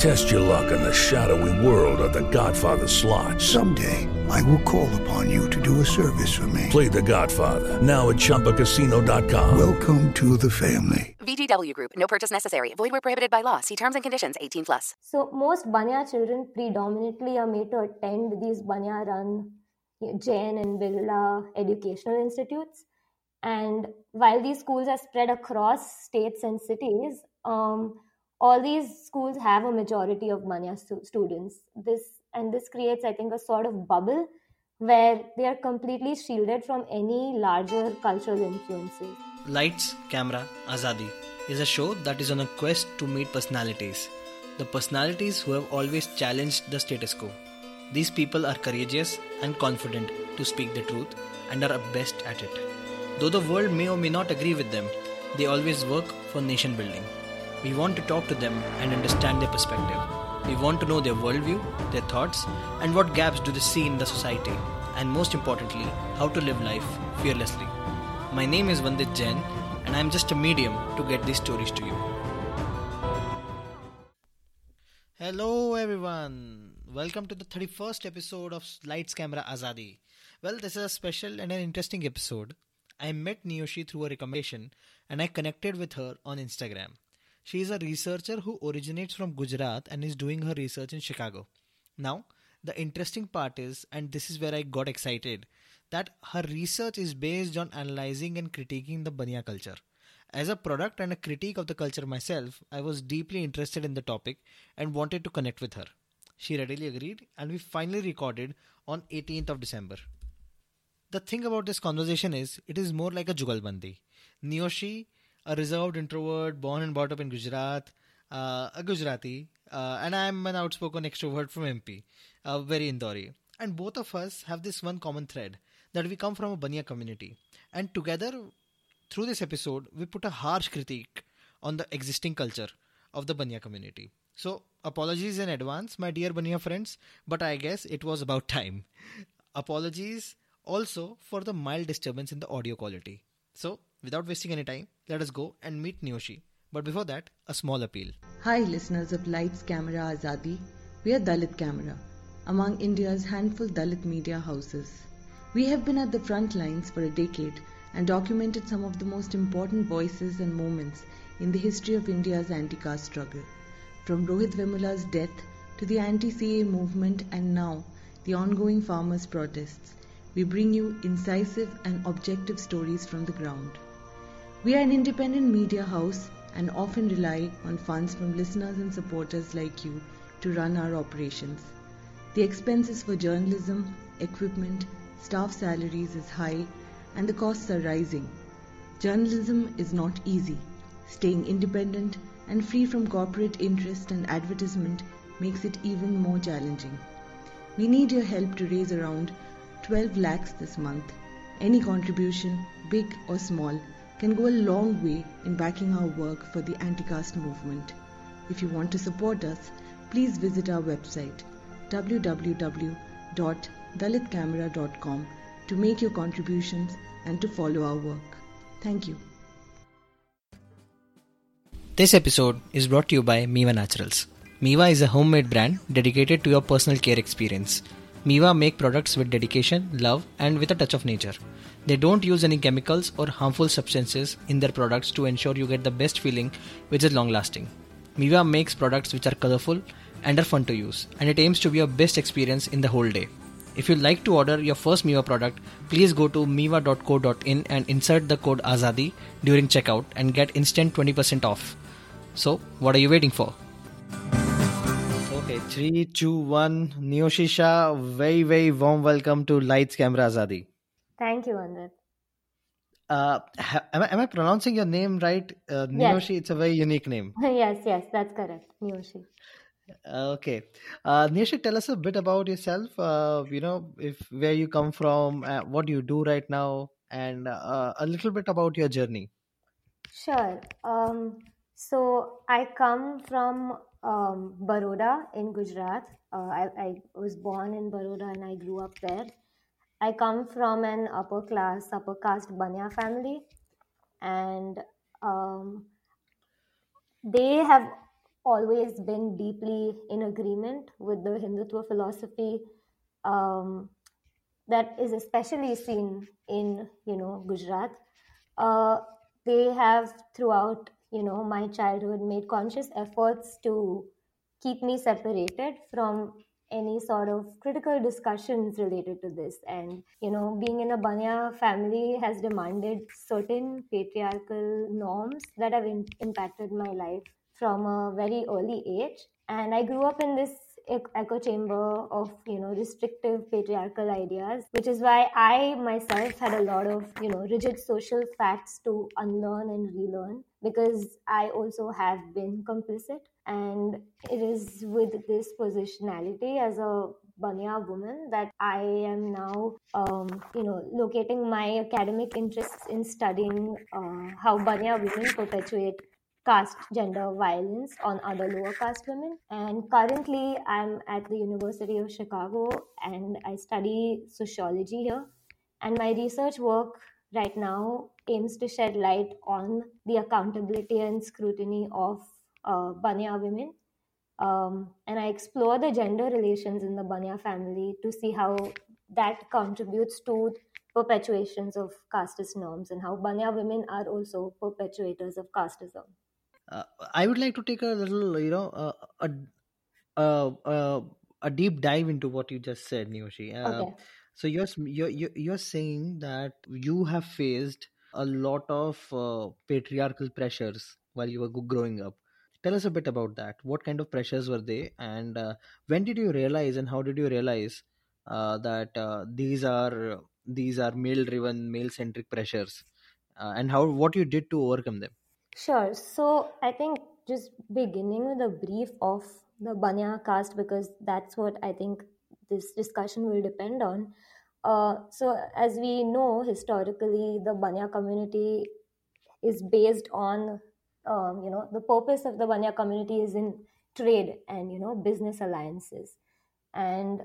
Test your luck in the shadowy world of The Godfather slot. Someday, I will call upon you to do a service for me. Play The Godfather now at ChumbaCasino.com. Welcome to the family. VGW Group. No purchase necessary. Void where prohibited by law. See terms and conditions. 18 plus. So most Banya children predominantly are made to attend these Banya-run Jain and Birla educational institutes. And while these schools are spread across states and cities, um, all these schools have a majority of Banya stu- students. This and this creates, I think, a sort of bubble where they are completely shielded from any larger cultural influences. Lights, Camera, Azadi is a show that is on a quest to meet personalities. The personalities who have always challenged the status quo. These people are courageous and confident to speak the truth and are best at it. Though the world may or may not agree with them, they always work for nation building. We want to talk to them and understand their perspective. We want to know their worldview, their thoughts, and what gaps do they see in the society, and most importantly, how to live life fearlessly. My name is Vandit Jain, and I am just a medium to get these stories to you. Hello, everyone. Welcome to the 31st episode of Lights Camera Azadi. Well, this is a special and an interesting episode. I met Niyoshi through a recommendation and I connected with her on Instagram. She is a researcher who originates from Gujarat and is doing her research in Chicago. Now, the interesting part is, and this is where I got excited, that her research is based on analyzing and critiquing the Banya culture. As a product and a critique of the culture myself, I was deeply interested in the topic and wanted to connect with her. She readily agreed, and we finally recorded on 18th of December. The thing about this conversation is, it is more like a jugalbandi. Niyoshi, a reserved introvert, born and brought up in Gujarat, uh, a Gujarati, uh, and I am an outspoken extrovert from MP, uh, very Indori. And both of us have this one common thread that we come from a Banya community. And together, through this episode, we put a harsh critique on the existing culture of the Banya community. So, apologies in advance, my dear Banya friends, but I guess it was about time. Apologies also for the mild disturbance in the audio quality. So, without wasting any time, let us go and meet Niyoshi. But before that, a small appeal. Hi, listeners of Lights Camera Azadi. We are Dalit Camera, among India's handful Dalit media houses. We have been at the front lines for a decade and documented some of the most important voices and moments in the history of India's anti caste struggle. From Rohit Vemula's death to the anti CA movement and now the ongoing farmers' protests, we bring you incisive and objective stories from the ground. We are an independent media house and often rely on funds from listeners and supporters like you to run our operations. The expenses for journalism, equipment, staff salaries is high and the costs are rising. Journalism is not easy. Staying independent and free from corporate interest and advertisement makes it even more challenging. We need your help to raise around 12 lakhs this month. Any contribution, big or small, can go a long way in backing our work for the anti caste movement. If you want to support us, please visit our website www.dalitcamera.com to make your contributions and to follow our work. Thank you. This episode is brought to you by Miva Naturals. Miva is a homemade brand dedicated to your personal care experience. Miva make products with dedication, love, and with a touch of nature. They don't use any chemicals or harmful substances in their products to ensure you get the best feeling which is long lasting. Miva makes products which are colorful and are fun to use, and it aims to be your best experience in the whole day. If you'd like to order your first Miva product, please go to miva.co.in and insert the code Azadi during checkout and get instant 20% off. So, what are you waiting for? Okay, three, two, one. Neoshisha, very, very warm welcome to Lights Camera Azadi. Thank you, Vandit. Uh, ha- am, I, am I pronouncing your name right? Uh, Niyoshi, it's a very unique name. yes, yes, that's correct. Niyoshi. Okay. Uh, Niyoshi, tell us a bit about yourself. Uh, you know, if where you come from, uh, what you do right now, and uh, a little bit about your journey. Sure. Um, so I come from um, Baroda in Gujarat. Uh, I, I was born in Baroda and I grew up there. I come from an upper class, upper caste Banya family, and um, they have always been deeply in agreement with the Hindutva philosophy um, that is especially seen in you know Gujarat. Uh, they have throughout you know my childhood made conscious efforts to keep me separated from any sort of critical discussions related to this. And, you know, being in a Banya family has demanded certain patriarchal norms that have in- impacted my life from a very early age. And I grew up in this echo chamber of you know restrictive patriarchal ideas which is why i myself had a lot of you know rigid social facts to unlearn and relearn because i also have been complicit and it is with this positionality as a Banya woman that I am now, um, you know, locating my academic interests in studying uh, how Banya women perpetuate caste gender violence on other lower caste women. And currently, I'm at the University of Chicago and I study sociology here. And my research work right now aims to shed light on the accountability and scrutiny of uh, Banya women. Um, and I explore the gender relations in the Banya family to see how that contributes to perpetuations of casteist norms and how Banya women are also perpetuators of casteism. Uh, I would like to take a little, you know, uh, a, a, a, a deep dive into what you just said, Niyoshi. Uh, Okay. So you're, you're you're saying that you have faced a lot of uh, patriarchal pressures while you were growing up. Tell us a bit about that. What kind of pressures were they, and uh, when did you realize, and how did you realize uh, that uh, these are these are male-driven, male-centric pressures, uh, and how what you did to overcome them? Sure. So I think just beginning with a brief of the Banya caste because that's what I think this discussion will depend on. Uh, so as we know historically, the Banya community is based on um, you know the purpose of the Banya community is in trade and you know business alliances and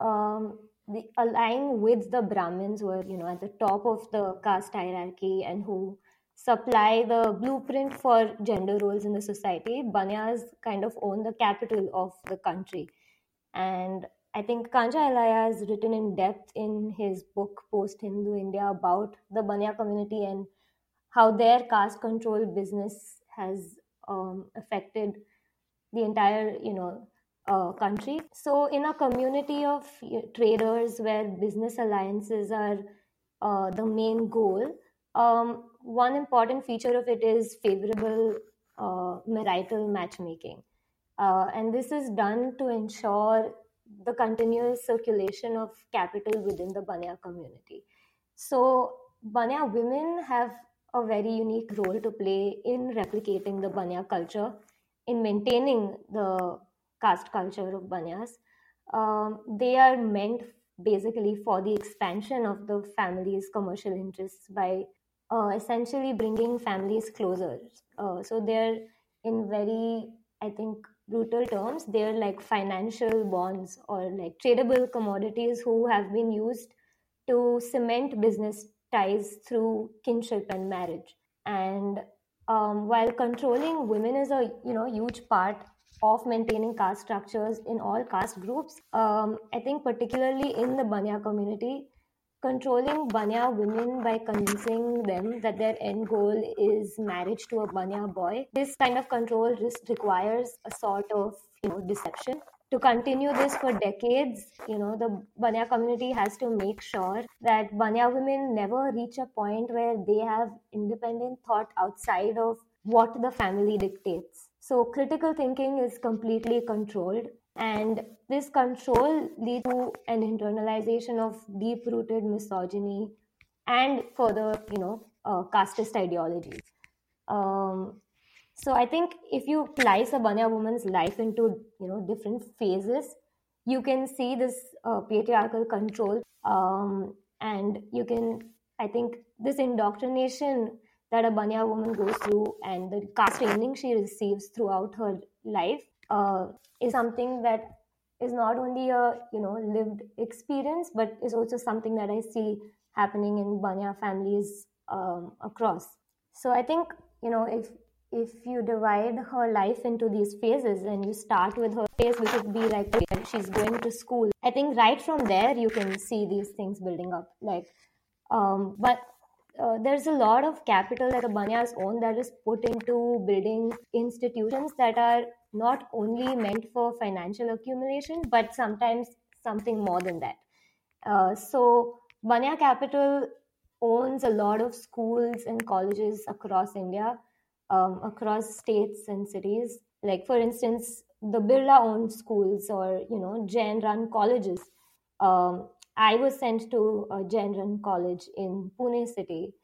um, the aligning with the Brahmins were, you know at the top of the caste hierarchy and who supply the blueprint for gender roles in the society. Banyas kind of own the capital of the country, and I think Kancha Ilaiah has written in depth in his book Post Hindu India about the Banya community and how their caste control business has um, affected the entire you know uh, country. So in a community of traders where business alliances are uh, the main goal um, one important feature of it is favorable uh, marital matchmaking. Uh, and this is done to ensure the continuous circulation of capital within the banya community so banya women have a very unique role to play in replicating the banya culture in maintaining the caste culture of Banyas. Um, they are meant basically for the expansion of the family's commercial interests by uh, essentially bringing families closer. Uh, so they're in very, I think, brutal terms, they're like financial bonds or like tradable commodities who have been used to cement business ties through kinship and marriage. And um, while controlling women is a you know huge part of maintaining caste structures in all caste groups, um, I think particularly in the Banya community, controlling Banya women by convincing them that their end goal is marriage to a Banya boy. This kind of control just requires a sort of you know deception to continue this for decades, you know, the Banya community has to make sure that Banya women never reach a point where they have independent thought outside of what the family dictates. So critical thinking is completely controlled. And this control leads to an internalization of deep rooted misogyny and further, you know, uh, casteist ideologies. Um, so I think if you slice a Banya woman's life into you know different phases, you can see this uh, patriarchal control, um, and you can I think this indoctrination that a Banya woman goes through and the caste training she receives throughout her life uh, is something that is not only a you know lived experience, but is also something that I see happening in Banya families um, across. So I think you know if if you divide her life into these phases and you start with her phase which would be like she's going to school i think right from there you can see these things building up like um, but uh, there's a lot of capital that the banyas own that is put into building institutions that are not only meant for financial accumulation but sometimes something more than that uh, so banya capital owns a lot of schools and colleges across india um, across states and cities. Like, for instance, the Birla owned schools or, you know, Jain run colleges. Um, I was sent to a Jain run college in Pune city.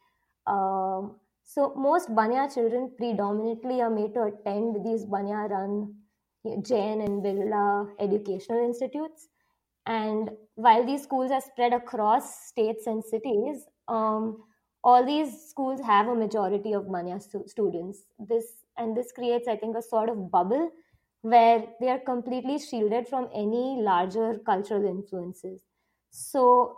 Um, so, most Banya children predominantly are made to attend these Banya run Jain and Birla educational institutes. And while these schools are spread across states and cities, um, all these schools have a majority of Banya stu- students. This and this creates, I think, a sort of bubble where they are completely shielded from any larger cultural influences. So,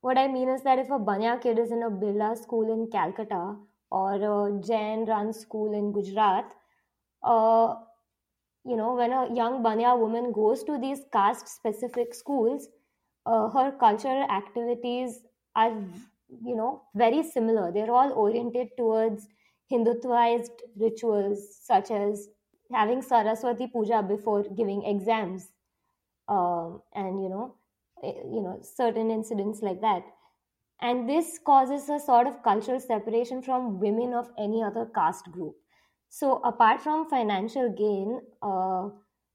what I mean is that if a Banya kid is in a Birla school in Calcutta or a Jain run school in Gujarat, uh, you know, when a young Banya woman goes to these caste specific schools, uh, her cultural activities are you know very similar. They're all oriented towards hindutvaized rituals such as having saraswati puja before giving exams um, and you know eh, you know certain incidents like that and this causes a sort of cultural separation from women of any other caste group so apart from financial gain uh,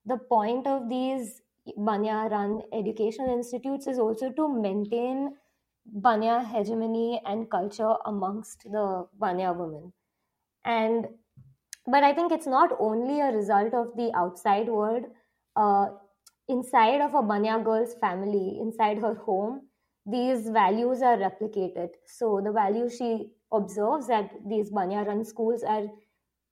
the point of these banya run educational institutes is also to maintain Banya hegemony and culture amongst the Banya women. And but I think it's not only a result of the outside world. Uh, inside of a Banya girl's family, inside her home, these values are replicated. So the values she observes at these Banya run schools are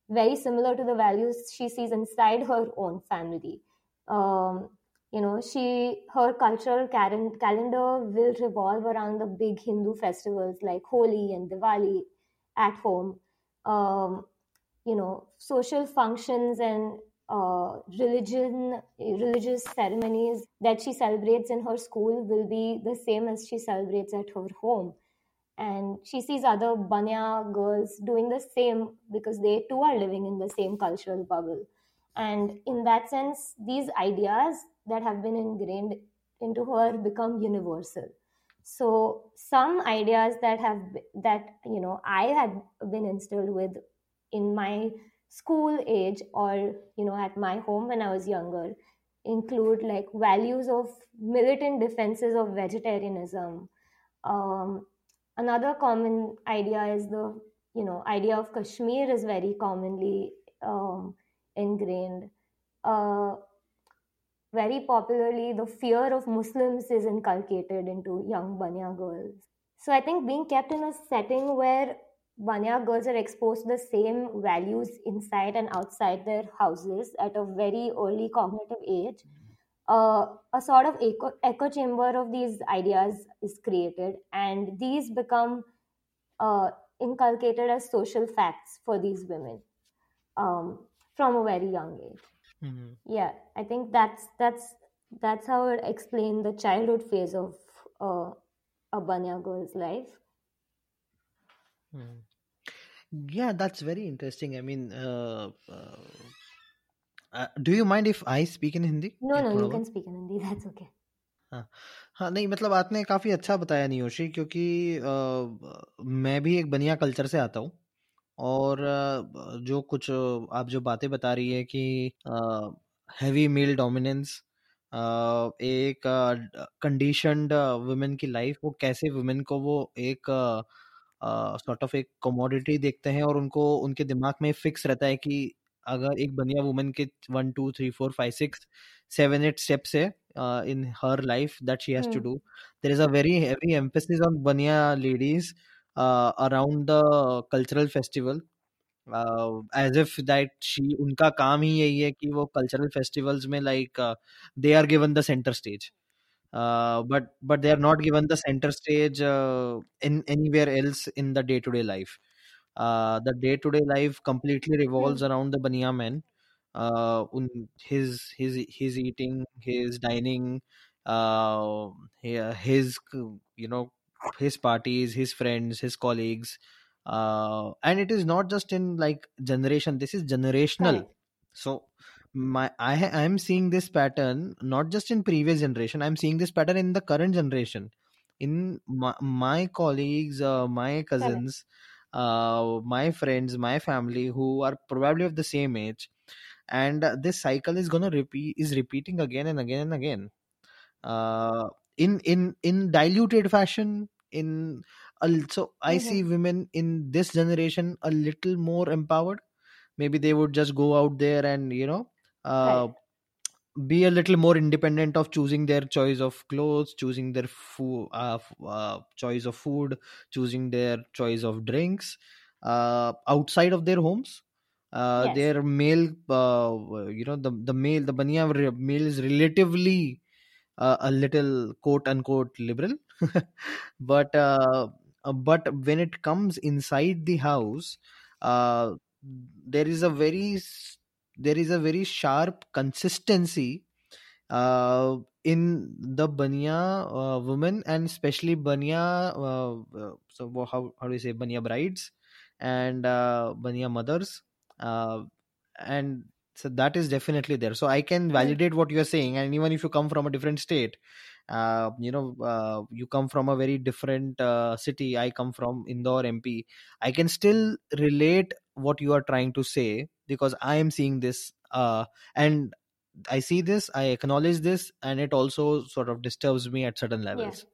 very similar to the values she sees inside her own family. Um, you know she her cultural cal- calendar will revolve around the big hindu festivals like holi and diwali at home um, you know social functions and uh, religion religious ceremonies that she celebrates in her school will be the same as she celebrates at her home. And she sees other banya girls doing the same because they too are living in the same cultural bubble. And in that sense these ideas that have been ingrained into her become universal. So some ideas that have that you know i had been instilled with in my school age or you know at my home when i was younger include like values of militant defenses of vegetarianism um, another common idea is the you know idea of kashmir is very commonly um, ingrained uh, very popularly, the fear of Muslims is inculcated into young Banya girls. So I think being kept in a setting where Banya girls are exposed to the same values inside and outside their houses at a very early cognitive age, uh, a sort of echo, echo chamber of these ideas is created, and these become uh, inculcated as social facts for these women um, from a very young age. Mm-hmm. Yeah, I think that's that's that's how I explain the childhood phase of uh, a Banya girl's life. Mm. Yeah, that's very interesting. I mean, uh, uh, do you mind if I speak in Hindi No, no, you can speak in Hindi. That's okay. हाँ हाँ नहीं मतलब आपने काफ़ी अच्छा बताया नियोशी क्योंकि अ, मैं भी एक बनिया कल्चर से आता हूँ और अ, जो कुछ आप जो बातें बता रही है कि हैवी मेल डोमिनेंस एक कंडीशनड वुमेन की लाइफ वो कैसे वुमेन को वो एक सॉर्ट ऑफ़ एक कमोडिटी देखते हैं और उनको उनके दिमाग में फिक्स रहता है कि अगर एक बनिया वुमेन के one two three four five six seven eight steps है in her life that she has to do there is a very heavy emphasis on Bania ladies around the cultural festival as if that she उनका काम ही यही है कि वो cultural festivals में like they are given the centre stage uh, but but they are not given the center stage uh, in anywhere else in the day to day life uh, the day to day life completely revolves Hmm. around the baniya man uh his his his eating his dining uh his you know his parties his friends his colleagues uh and it is not just in like generation this is generational Correct. so my i i am seeing this pattern not just in previous generation i'm seeing this pattern in the current generation. In my, my colleagues uh, my cousins uh, my friends my family who are probably of the same age and uh, this cycle is gonna repeat is repeating again and again and again. Uh, in in in diluted fashion in a, l- so i see Mhm. women in this generation a little more empowered. Maybe they would just go out there and you know uh, Correct. be a little more independent of choosing their choice of clothes choosing their food uh, uh, choice of food choosing their choice of drinks uh, outside of their homes uh, Yes. their male uh, you know the the male the baniya male is relatively uh, a little quote unquote liberal but but when it comes inside the house uh, there is a very there is a very sharp consistency uh, in the baniya uh, women and especially baniya uh, uh, so how, how do you say baniya brides and uh, baniya mothers uh, and so that is definitely there. So i can validate what you're saying and even if you come from a different state uh, you know uh, you come from a very different uh, city i come from indore mp i can still relate what you are trying to say because i am seeing this uh, and i see this i acknowledge this and it also sort of disturbs me at certain Yeah. levels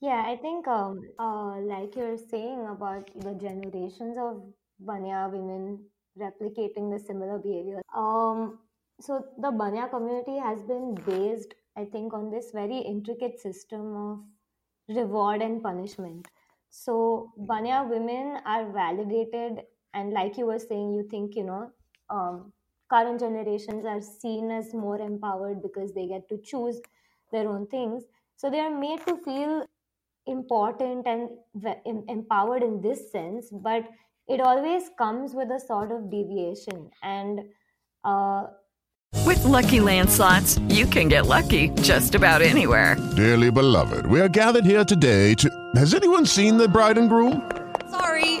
Yeah, I think um, uh, like you're saying about the generations of Banya women replicating the similar behavior. Um, so the Banya community has been based, I think, on this very intricate system of reward and punishment. So Banya women are validated, and like you were saying, you think you know, um, current generations are seen as more empowered because they get to choose their own things. So they are made to feel important and ve- empowered in this sense, but it always comes with a sort of deviation. And uh, With Lucky Land slots, you can get lucky just about anywhere. Dearly beloved, we are gathered here today to. Has anyone seen the bride and groom? Sorry,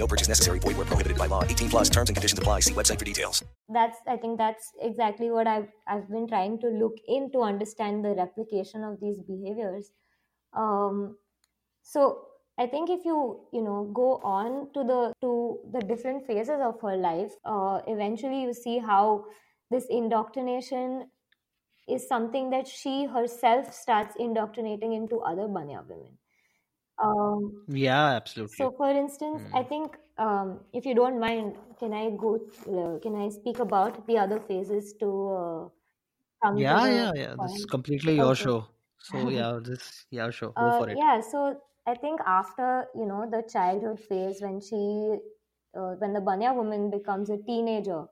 No purchase necessary. Void where prohibited by law. 18 plus terms and conditions apply. See website for details. that's, I think, that's exactly what I've, I've been trying to look in to understand the replication of these behaviors. Um, so I think if you you know go on to the to the different phases of her life, uh, eventually you see how this indoctrination is something that she herself starts indoctrinating into other Banya women. Um, yeah, absolutely. So, for instance, Hmm. I think um, if you don't mind, can I go? Uh, can I speak about the other phases to uh, come to Yeah, yeah, yeah. This is point? completely your show. So yeah, this yeah, sure. Go Uh, for it. yeah, so I think after you know the childhood phase, when she, uh, when the Banya woman becomes a teenager,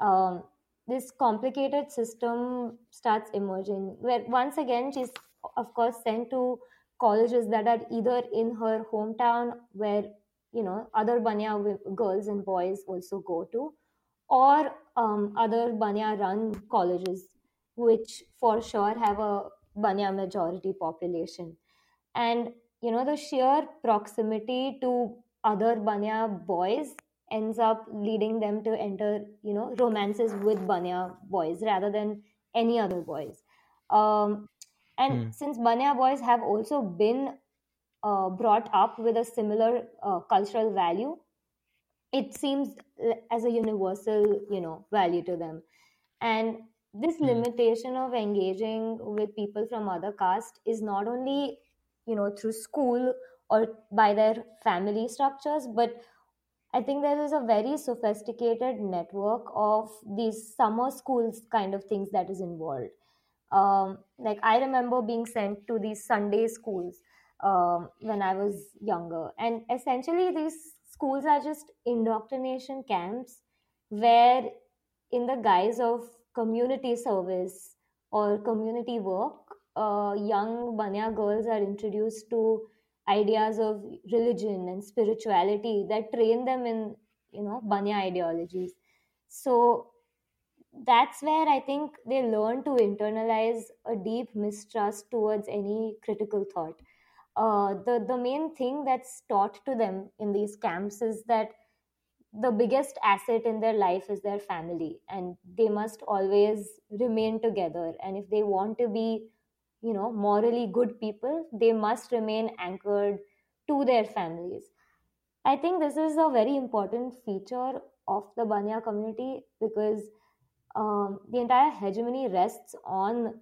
um, this complicated system starts emerging. Where once again she's of course sent to colleges that are either in her hometown, where you know other Banya girls and boys also go to, or um, other Banya run colleges, which for sure have a Banya majority population. And you know, the sheer proximity to other Banya boys ends up leading them to enter, you know, romances with Banya boys rather than any other boys. Um, and Hmm. since Banya boys have also been uh, brought up with a similar uh, cultural value, it seems as a universal you know value to them and this Hmm. limitation of engaging with people from other caste is not only you know through school or by their family structures but i think there is a very sophisticated network of these summer schools kind of things that is involved um, like i remember being sent to these sunday schools um, when i was younger. And essentially these schools are just indoctrination camps where in the guise of community service or community work uh, young banya girls are introduced to ideas of religion and spirituality that train them in you know banya ideologies. So that's where I think they learn to internalize a deep mistrust towards any critical thought. Uh, the the main thing that's taught to them in these camps is that the biggest asset in their life is their family, and they must always remain together. And if they want to be, you know, morally good people, they must remain anchored to their families. I think this is a very important feature of the Banya community because um, the entire hegemony rests on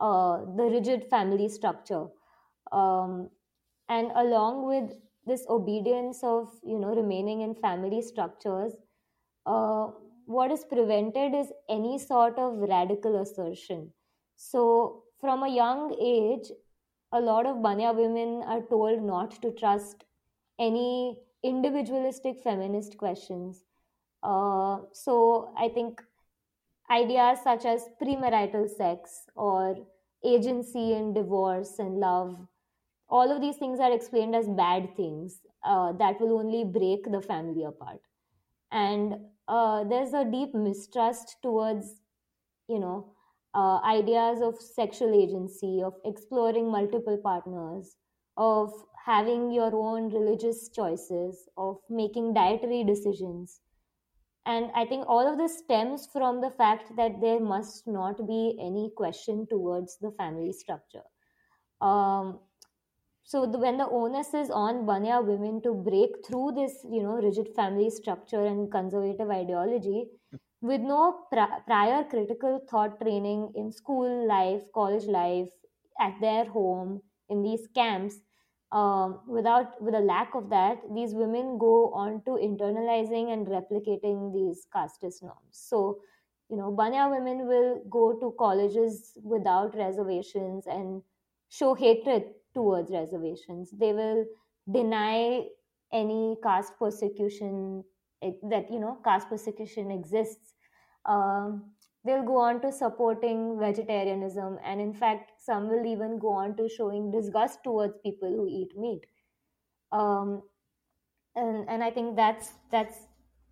uh, the rigid family structure. Um, and along with this obedience of you know remaining in family structures, uh, what is prevented is any sort of radical assertion. So from a young age, a lot of Banya women are told not to trust any individualistic feminist questions. Uh, so I think ideas such as premarital sex or agency in divorce and love, all of these things are explained as bad things uh, that will only break the family apart. And uh, there's a deep mistrust towards, you know, uh, ideas of sexual agency, of exploring multiple partners, of having your own religious choices, of making dietary decisions. And I think all of this stems from the fact that there must not be any question towards the family structure. Um, so the, when the onus is on Banya women to break through this, you know, rigid family structure and conservative ideology, with no pri- prior critical thought training in school life, college life, at their home, in these camps, um, without with a lack of that, these women go on to internalizing and replicating these casteist norms. So, you know, Banya women will go to colleges without reservations and show hatred towards reservations. They will deny any caste persecution that you know caste persecution exists. Um, they'll go on to supporting vegetarianism, and in fact, some will even go on to showing disgust towards people who eat meat. Um, and and I think that's that's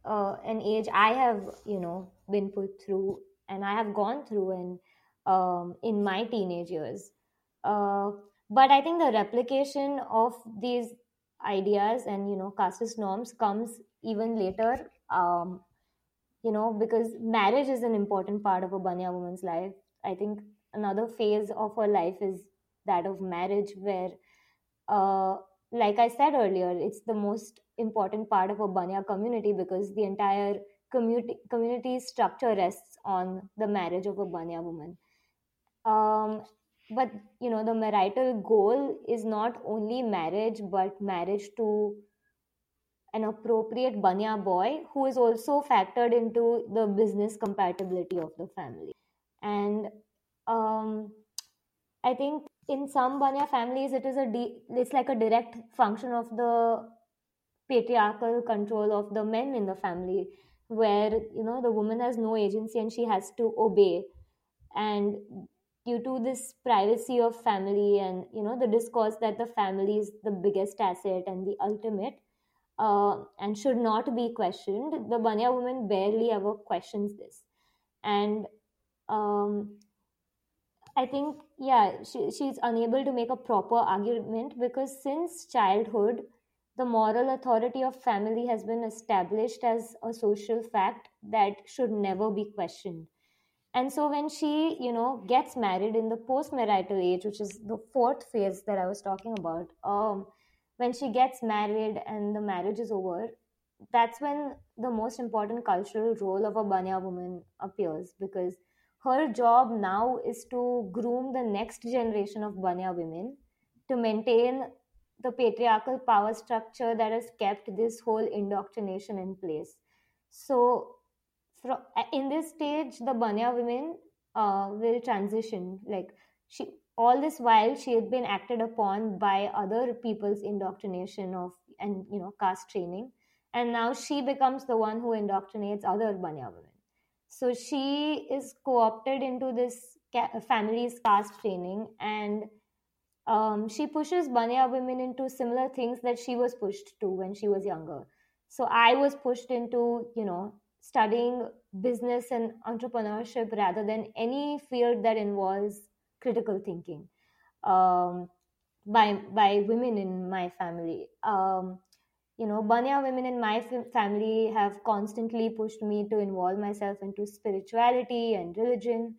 uh, an age I have you know been put through, and I have gone through in um, in my teenage years. Uh, but I think the replication of these ideas and you know casteist norms comes even later. Um, you know because marriage is an important part of a Banya woman's life. I think another phase of her life is that of marriage, where uh, like I said earlier, it's the most important part of a Banya community because the entire community community structure rests on the marriage of a Banya woman. Um, but you know the marital goal is not only marriage but marriage to an appropriate banya boy who is also factored into the business compatibility of the family. And um, i think in some banya families it is a de- it's like a direct function of the patriarchal control of the men in the family where you know the woman has no agency and she has to obey. And due to this privacy of family and you know the discourse that the family is the biggest asset and the ultimate uh, and should not be questioned the banya woman barely ever questions this. And um, i think yeah she, she's unable to make a proper argument because since childhood the moral authority of family has been established as a social fact that should never be questioned. And so when she you know gets married in the post marital age which is the fourth phase that i was talking about um, when she gets married and the marriage is over that's when the most important cultural role of a banya woman appears because her job now is to groom the next generation of banya women to maintain the patriarchal power structure that has kept this whole indoctrination in place. So, in this stage, the Banya women uh, will transition. Like she, all this while, she had been acted upon by other people's indoctrination of and you know caste training, and now she becomes the one who indoctrinates other Banya women. So she is co-opted into this ca- family's caste training and um, she pushes Banya women into similar things that she was pushed to when she was younger. So I was pushed into, you know, studying business and entrepreneurship rather than any field that involves critical thinking um, by by women in my family. Um, you know, Banya women in my family have constantly pushed me to involve myself into spirituality and religion.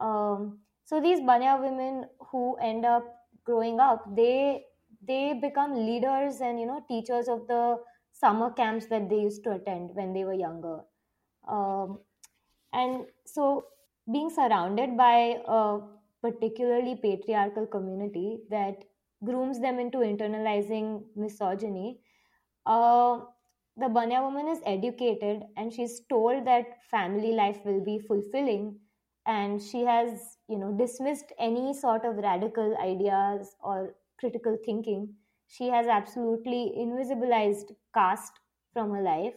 Um, so these Banya women who end up growing up they they become leaders and you know teachers of the summer camps that they used to attend when they were younger um, and so being surrounded by a particularly patriarchal community that grooms them into internalizing misogyny. Uh, the banya woman is educated and she's told that family life will be fulfilling and she has you know dismissed any sort of radical ideas or critical thinking. She has absolutely invisibilized caste from her life.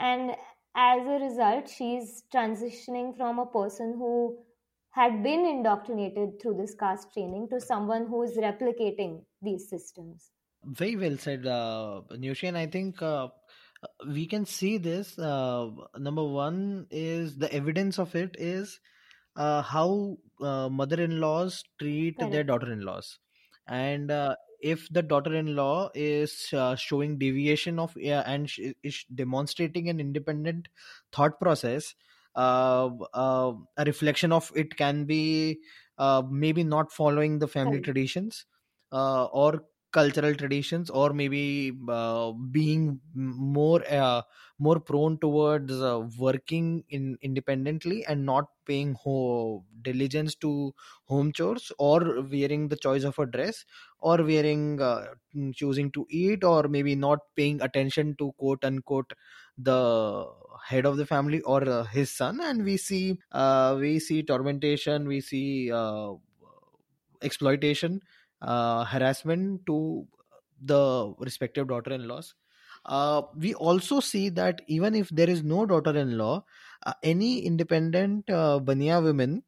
And as a result she's transitioning from a person who had been indoctrinated through this caste training to someone who is replicating these systems. Very well said uh, Niyoshi, and i think uh, we can see this uh, number one is the evidence of it is uh, how uh, mother-in-laws treat Correct. their daughter-in-laws. And uh, if the daughter-in-law is uh, showing deviation of and sh- is demonstrating an independent thought process uh, uh, a reflection of it can be uh, maybe not following the family traditions uh, or cultural traditions or maybe uh, being more uh, more prone towards uh, working in independently and not paying ho- diligence to home chores or wearing the choice of a dress or wearing choosing to eat or maybe not paying attention to quote unquote the head of the family or uh, his son and we see uh, we see tormentation we see uh, exploitation uh, harassment to the respective daughter-in-laws. Uh, we also see that even if there is no daughter-in-law uh, any independent bania women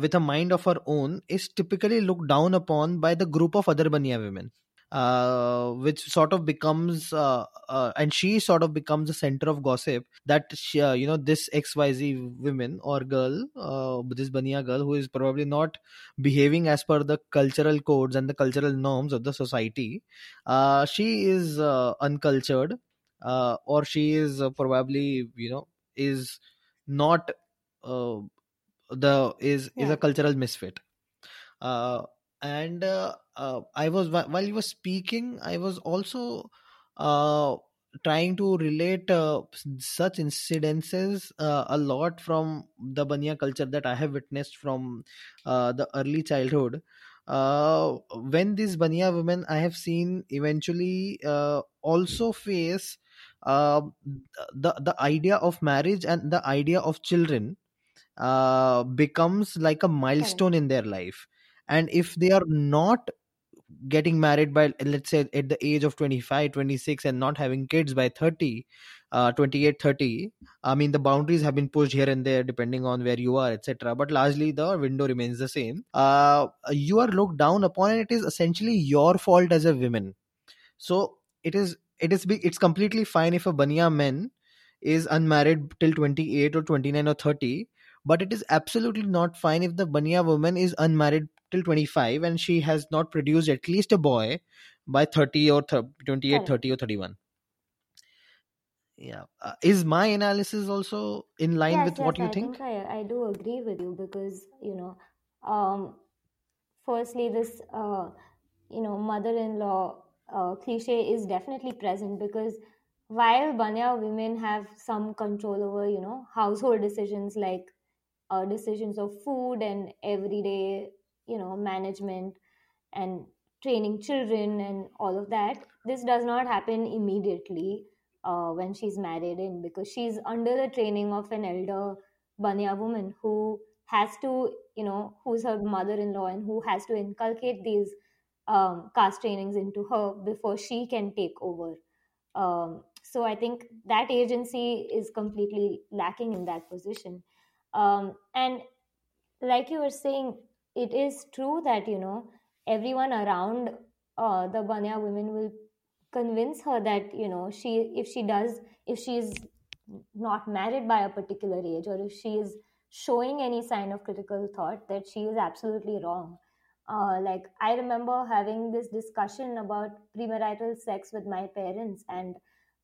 with a mind of her own is typically looked down upon by the group of other bania women uh, which sort of becomes uh, uh, and she sort of becomes the center of gossip that she, uh, you know this xyz woman or girl uh, this bania girl who is probably not behaving as per the cultural codes and the cultural norms of the society uh, she is uh, uncultured uh, or she is uh, probably you know is not uh, the is is a cultural misfit. Uh, and uh, uh, i was while you were speaking i was also uh, trying to relate uh, such incidences uh, a lot from the banya culture that i have witnessed from uh, the early childhood. Uh, when these banya women i have seen eventually uh, also face uh, the the idea of marriage and the idea of children uh, becomes like a milestone in their life and if they are not getting married by let's say at the age of 25 26 and not having kids by 30 uh, 28 30 i mean the boundaries have been pushed here and there depending on where you are etc but largely the window remains the same. Uh, you are looked down upon and it is essentially your fault as a woman. So it is it is it's completely fine if a banya man is unmarried till 28 or 29 or 30 but it is absolutely not fine if the banya woman is unmarried till 25 and she has not produced at least a boy by 30 or 28 30 or 31 yeah uh, is my analysis also in line yes, with yes, what you I think, think I, I do agree with you because you know um, firstly this uh, you know mother-in-law uh, cliche is definitely present because while banya women have some control over you know household decisions like uh, decisions of food and everyday you know management and training children and all of that this does not happen immediately uh, when she's married in because she's under the training of an elder banya woman who has to you know who's her mother-in-law and who has to inculcate these um, caste trainings into her before she can take over. Um, so i think that agency is completely lacking in that position. Um, and like you were saying it is true that you know everyone around uh, the banya women will convince her that you know she if she does if she is not married by a particular age or if she is showing any sign of critical thought that she is absolutely wrong. Uh, like i remember having this discussion about premarital sex with my parents and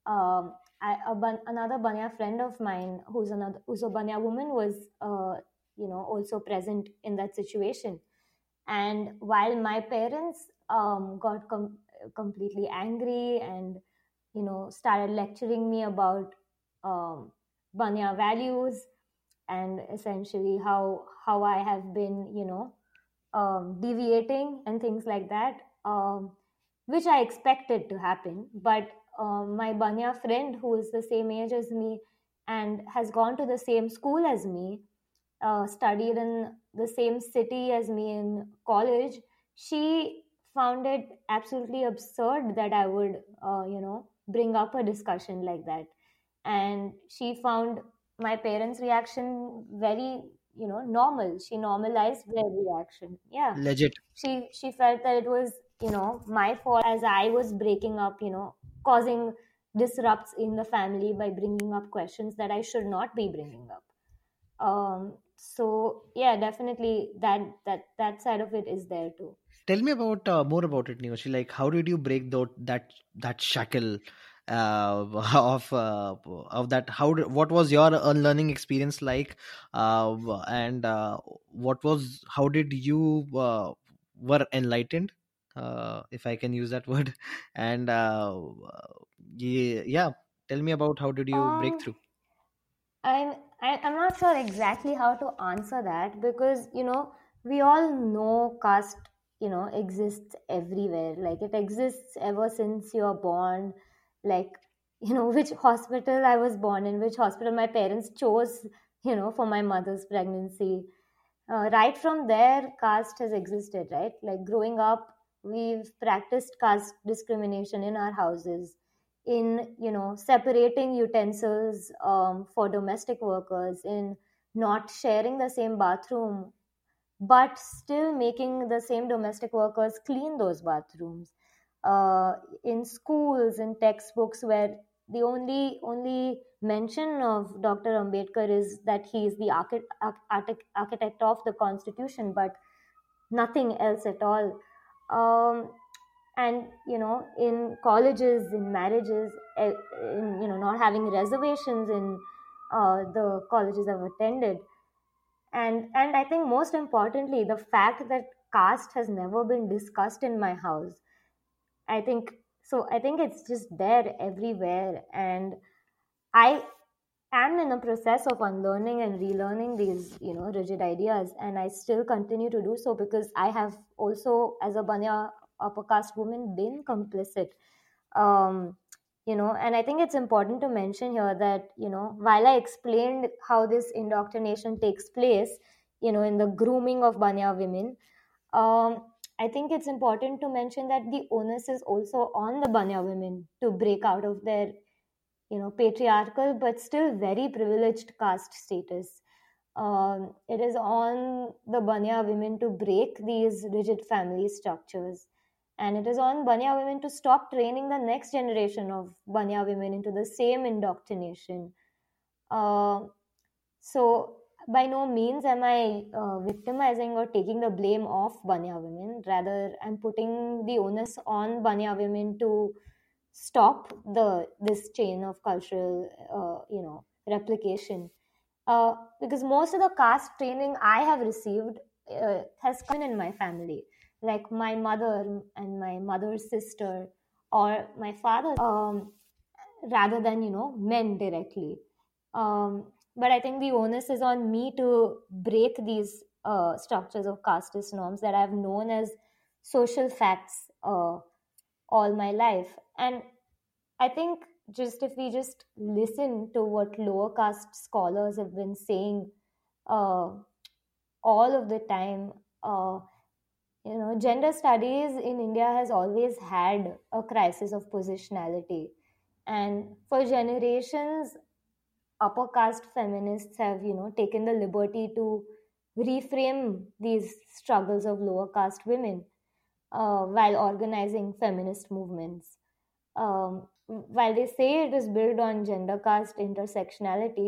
um, I, a, another banya friend of mine who's another who's a banya woman was uh, you know also present in that situation. And while my parents um, got com- completely angry and you know started lecturing me about um, banya values and essentially how how i have been you know um, deviating and things like that um, which i expected to happen. But um, my banya friend who is the same age as me and has gone to the same school as me uh, studied in the same city as me in college, she found it absolutely absurd that I would, uh, you know, bring up a discussion like that. And she found my parents' reaction very, you know, normal. She normalized their reaction. Yeah. Legit. She she felt that it was, you know, my fault as I was breaking up, you know, causing disrupts in the family by bringing up questions that I should not be bringing up. Um, so yeah definitely that that that side of it is there too. Tell me about uh, more about it Niyoshi. like how did you break that that that shackle uh, of uh, of that? How what was your unlearning experience like? Uh, and uh, what was how did you uh, were enlightened? Uh, if i can use that word. And uh, yeah, yeah tell me about how did you um, break through? I'm I, I'm not sure exactly how to answer that because you know we all know caste you know exists everywhere. Like it exists ever since you're born. Like you know which hospital i was born in which hospital my parents chose you know for my mother's pregnancy. Uh, right from there caste has existed right? Like growing up we've practiced caste discrimination in our houses in you know separating utensils um, for domestic workers in not sharing the same bathroom but still making the same domestic workers clean those bathrooms. Uh, in schools in textbooks where the only only mention of dr ambedkar is that he is the architect, architect of the constitution but nothing else at all. Um, and you know in colleges in marriages eh, in, you know not having reservations in uh, the colleges i've attended. And and i think most importantly the fact that caste has never been discussed in my house. I think so i think it's just there everywhere. And i am in a process of unlearning and relearning these you know rigid ideas. And i still continue to do so because i have also as a banya upper caste women been complicit. Um, you know and i think it's important to mention here that you know while i explained how this indoctrination takes place you know in the grooming of banya women um, i think it's important to mention that the onus is also on the banya women to break out of their you know patriarchal but still very privileged caste status. Um, it is on the banya women to break these rigid family structures and it is on banya women to stop training the next generation of banya women into the same indoctrination. Uh, so by no means am i uh, victimizing or taking the blame off banya women. Rather i'm putting the onus on banya women to stop the this chain of cultural uh, you know replication. Uh, because most of the caste training i have received uh, has come in my family like my mother and my mother's sister or my father um, rather than you know men directly. Um, but i think the onus is on me to break these uh, structures of casteist norms that i've known as social facts uh, all my life. And i think just if we just listen to what lower caste scholars have been saying uh, all of the time uh, you know gender studies in india has always had a crisis of positionality. And for generations upper caste feminists have you know taken the liberty to reframe these struggles of lower caste women uh, while organizing feminist movements. Um, while they say it is built on gender caste intersectionality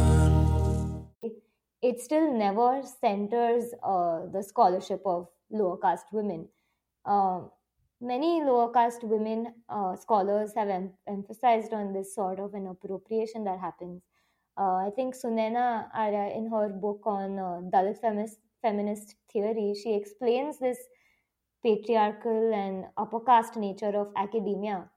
It still never centers uh, the scholarship of lower caste women. Uh, many lower caste women uh, scholars have em- emphasized on this sort of an appropriation that happens. Uh, I think Sunaina Arya, in her book on uh, Dalit feminist, feminist theory, she explains this patriarchal and upper caste nature of academia.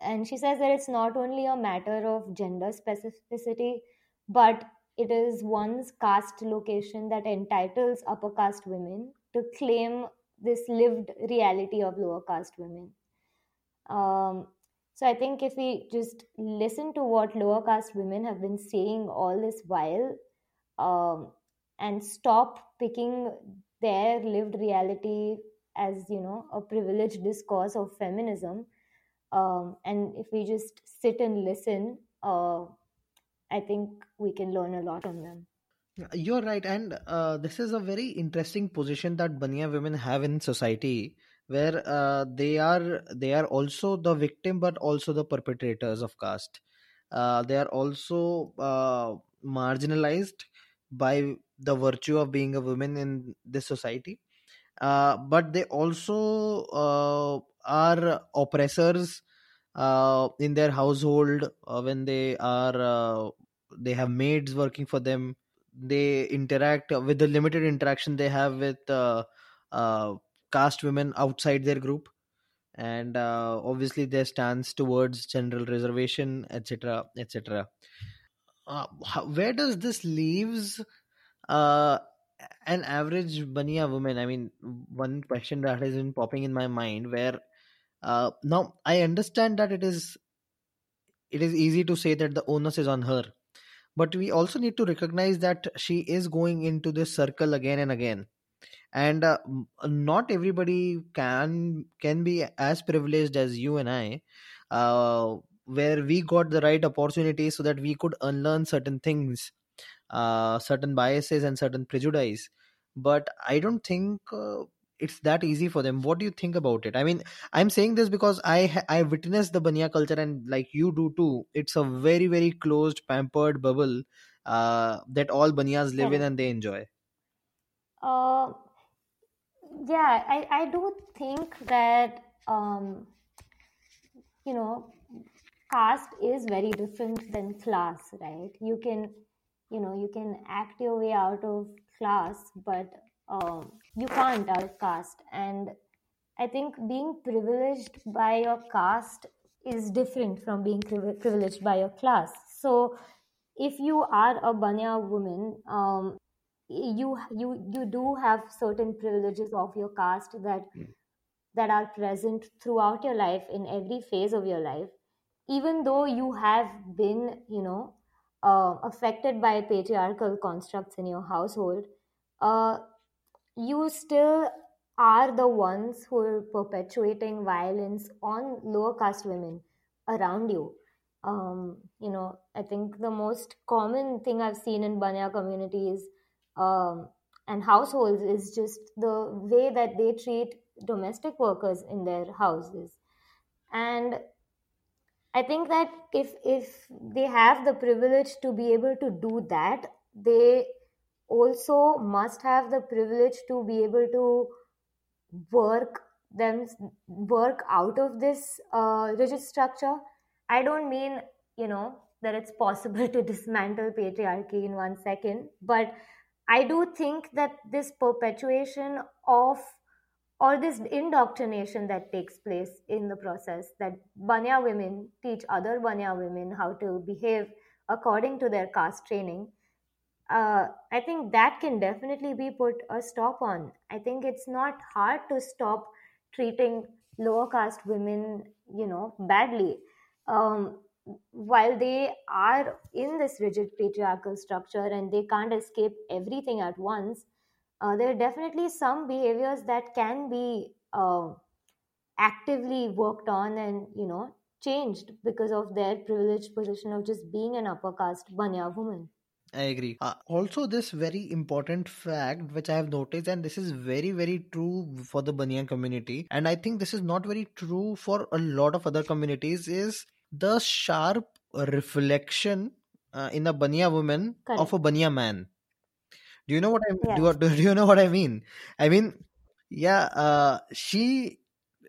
And she says that it's not only a matter of gender specificity, but it is one's caste location that entitles upper caste women to claim this lived reality of lower caste women. Um, so I think if we just listen to what lower caste women have been saying all this while um, and stop picking their lived reality as you know a privileged discourse of feminism um, and if we just sit and listen uh, i think we can learn a lot from them you're right, and uh, this is a very interesting position that Banya women have in society, where uh, they are they are also the victim, but also the perpetrators of caste. Uh, they are also uh, marginalized by the virtue of being a woman in this society, uh, but they also uh, are oppressors in their household when they are they have maids working for them they interact with the limited interaction they have with uh, uh, caste women outside their group. And uh, obviously their stance towards general reservation etc etc uh, where does this leaves uh, an average banya woman? I mean one question that has been popping in my mind where uh, now i understand that it is it is easy to say that the onus is on her. But we also need to recognize that she is going into this circle again and again. And uh, not everybody can can be as privileged as you and i uh, where we got the right opportunity so that we could unlearn certain things uh, certain biases and certain prejudice. But i don't think uh, it's that easy for them. What do you think about it? I mean i'm saying this because i i witnessed the banya culture and like you do too. It's a very very closed pampered bubble uh, that all banyas live in and they enjoy. Uh, yeah I, I do think that um, you know caste is very different than class right? You can you know you can act your way out of class but um, you can't outcast and i think being privileged by your caste is different from being privileged by your class. So if you are a banya woman um, you you you do have certain privileges of your caste that that are present throughout your life in every phase of your life. Even though you have been you know uh, affected by patriarchal constructs in your household uh, you still are the ones who are perpetuating violence on lower caste women around you. Um, you know i think the most common thing i've seen in banya communities um, and households is just the way that they treat domestic workers in their houses. And i think that if if they have the privilege to be able to do that they also must have the privilege to be able to work them work out of this uh, rigid structure. I don't mean you know that it's possible to dismantle patriarchy in one second but i do think that this perpetuation of or this indoctrination that takes place in the process that banya women teach other banya women how to behave according to their caste training uh, I think that can definitely be put a stop on. I think it's not hard to stop treating lower caste women, you know, badly. Um, while they are in this rigid patriarchal structure and they can't escape everything at once, uh, there are definitely some behaviors that can be uh, actively worked on and, you know, changed because of their privileged position of just being an upper caste Banya woman. I agree. Uh, also, this very important fact which I have noticed, and this is very, very true for the Banyan community, and I think this is not very true for a lot of other communities, is the sharp reflection uh, in a Banya woman Correct. of a Banya man. Do you know what I yes. do, do? you know what I mean? I mean, yeah, uh, she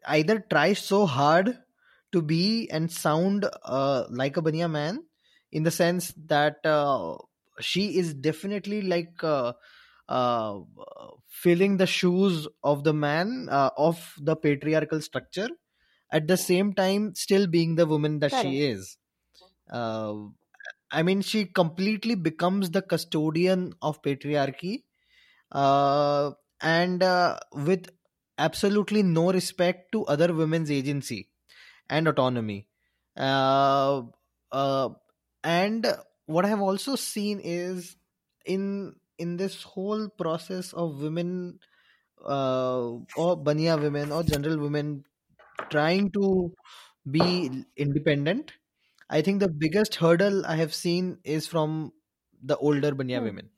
either tries so hard to be and sound uh, like a Banya man in the sense that uh, she is definitely like uh, uh, filling the shoes of the man uh, of the patriarchal structure at the same time still being the woman that Correct. she is uh, i mean she completely becomes the custodian of patriarchy uh, and uh, with absolutely no respect to other women's agency and autonomy uh, uh, and what I have also seen is in in this whole process of women uh, or banya women or general women trying to be independent i think the biggest hurdle i have seen is from the older banya hmm. women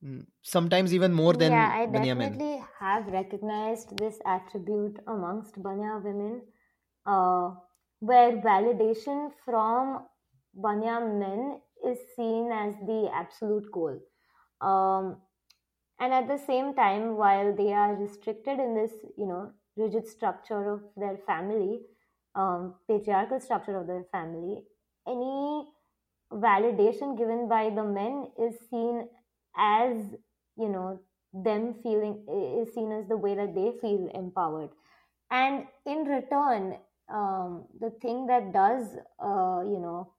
hmm, sometimes even more than yeah i banya definitely men. have recognized this attribute amongst banya women uh, where validation from Banya men is seen as the absolute goal. Um, and at the same time, while they are restricted in this, you know, rigid structure of their family, um, patriarchal structure of their family, any validation given by the men is seen as, you know, them feeling is seen as the way that they feel empowered. And in return, um, the thing that does, uh, you know,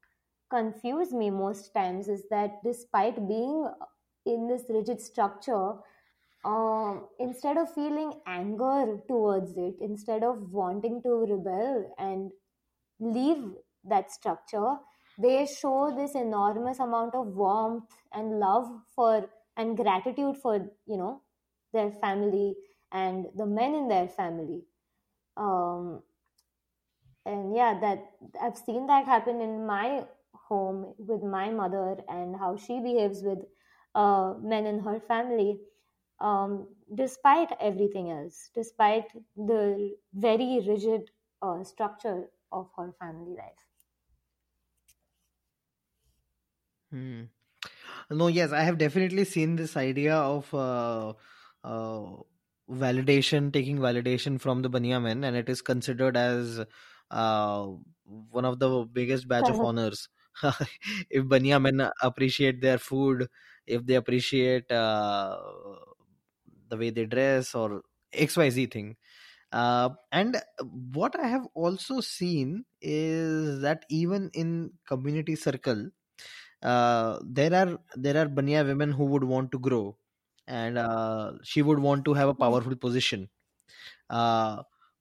confuse me most times is that despite being in this rigid structure, uh, instead of feeling anger towards it, instead of wanting to rebel and leave that structure, they show this enormous amount of warmth and love for and gratitude for you know their family and the men in their family. Um, and yeah, that I've seen that happen in my home with my mother and how she behaves with uh, men in her family. um, despite everything else, despite the very rigid uh, structure of her family life. Hmm. No, yes, I have definitely seen this idea of uh, uh, validation, taking validation from the Banya men, and it is considered as uh, one of the biggest badge of honors. if Banya men appreciate their food, if they appreciate uh, the way they dress or XYZ thing. Uh, and what I have also seen is that even in community circle, uh, there are there are Banya women who would want to grow, and uh, she would want to have a powerful position.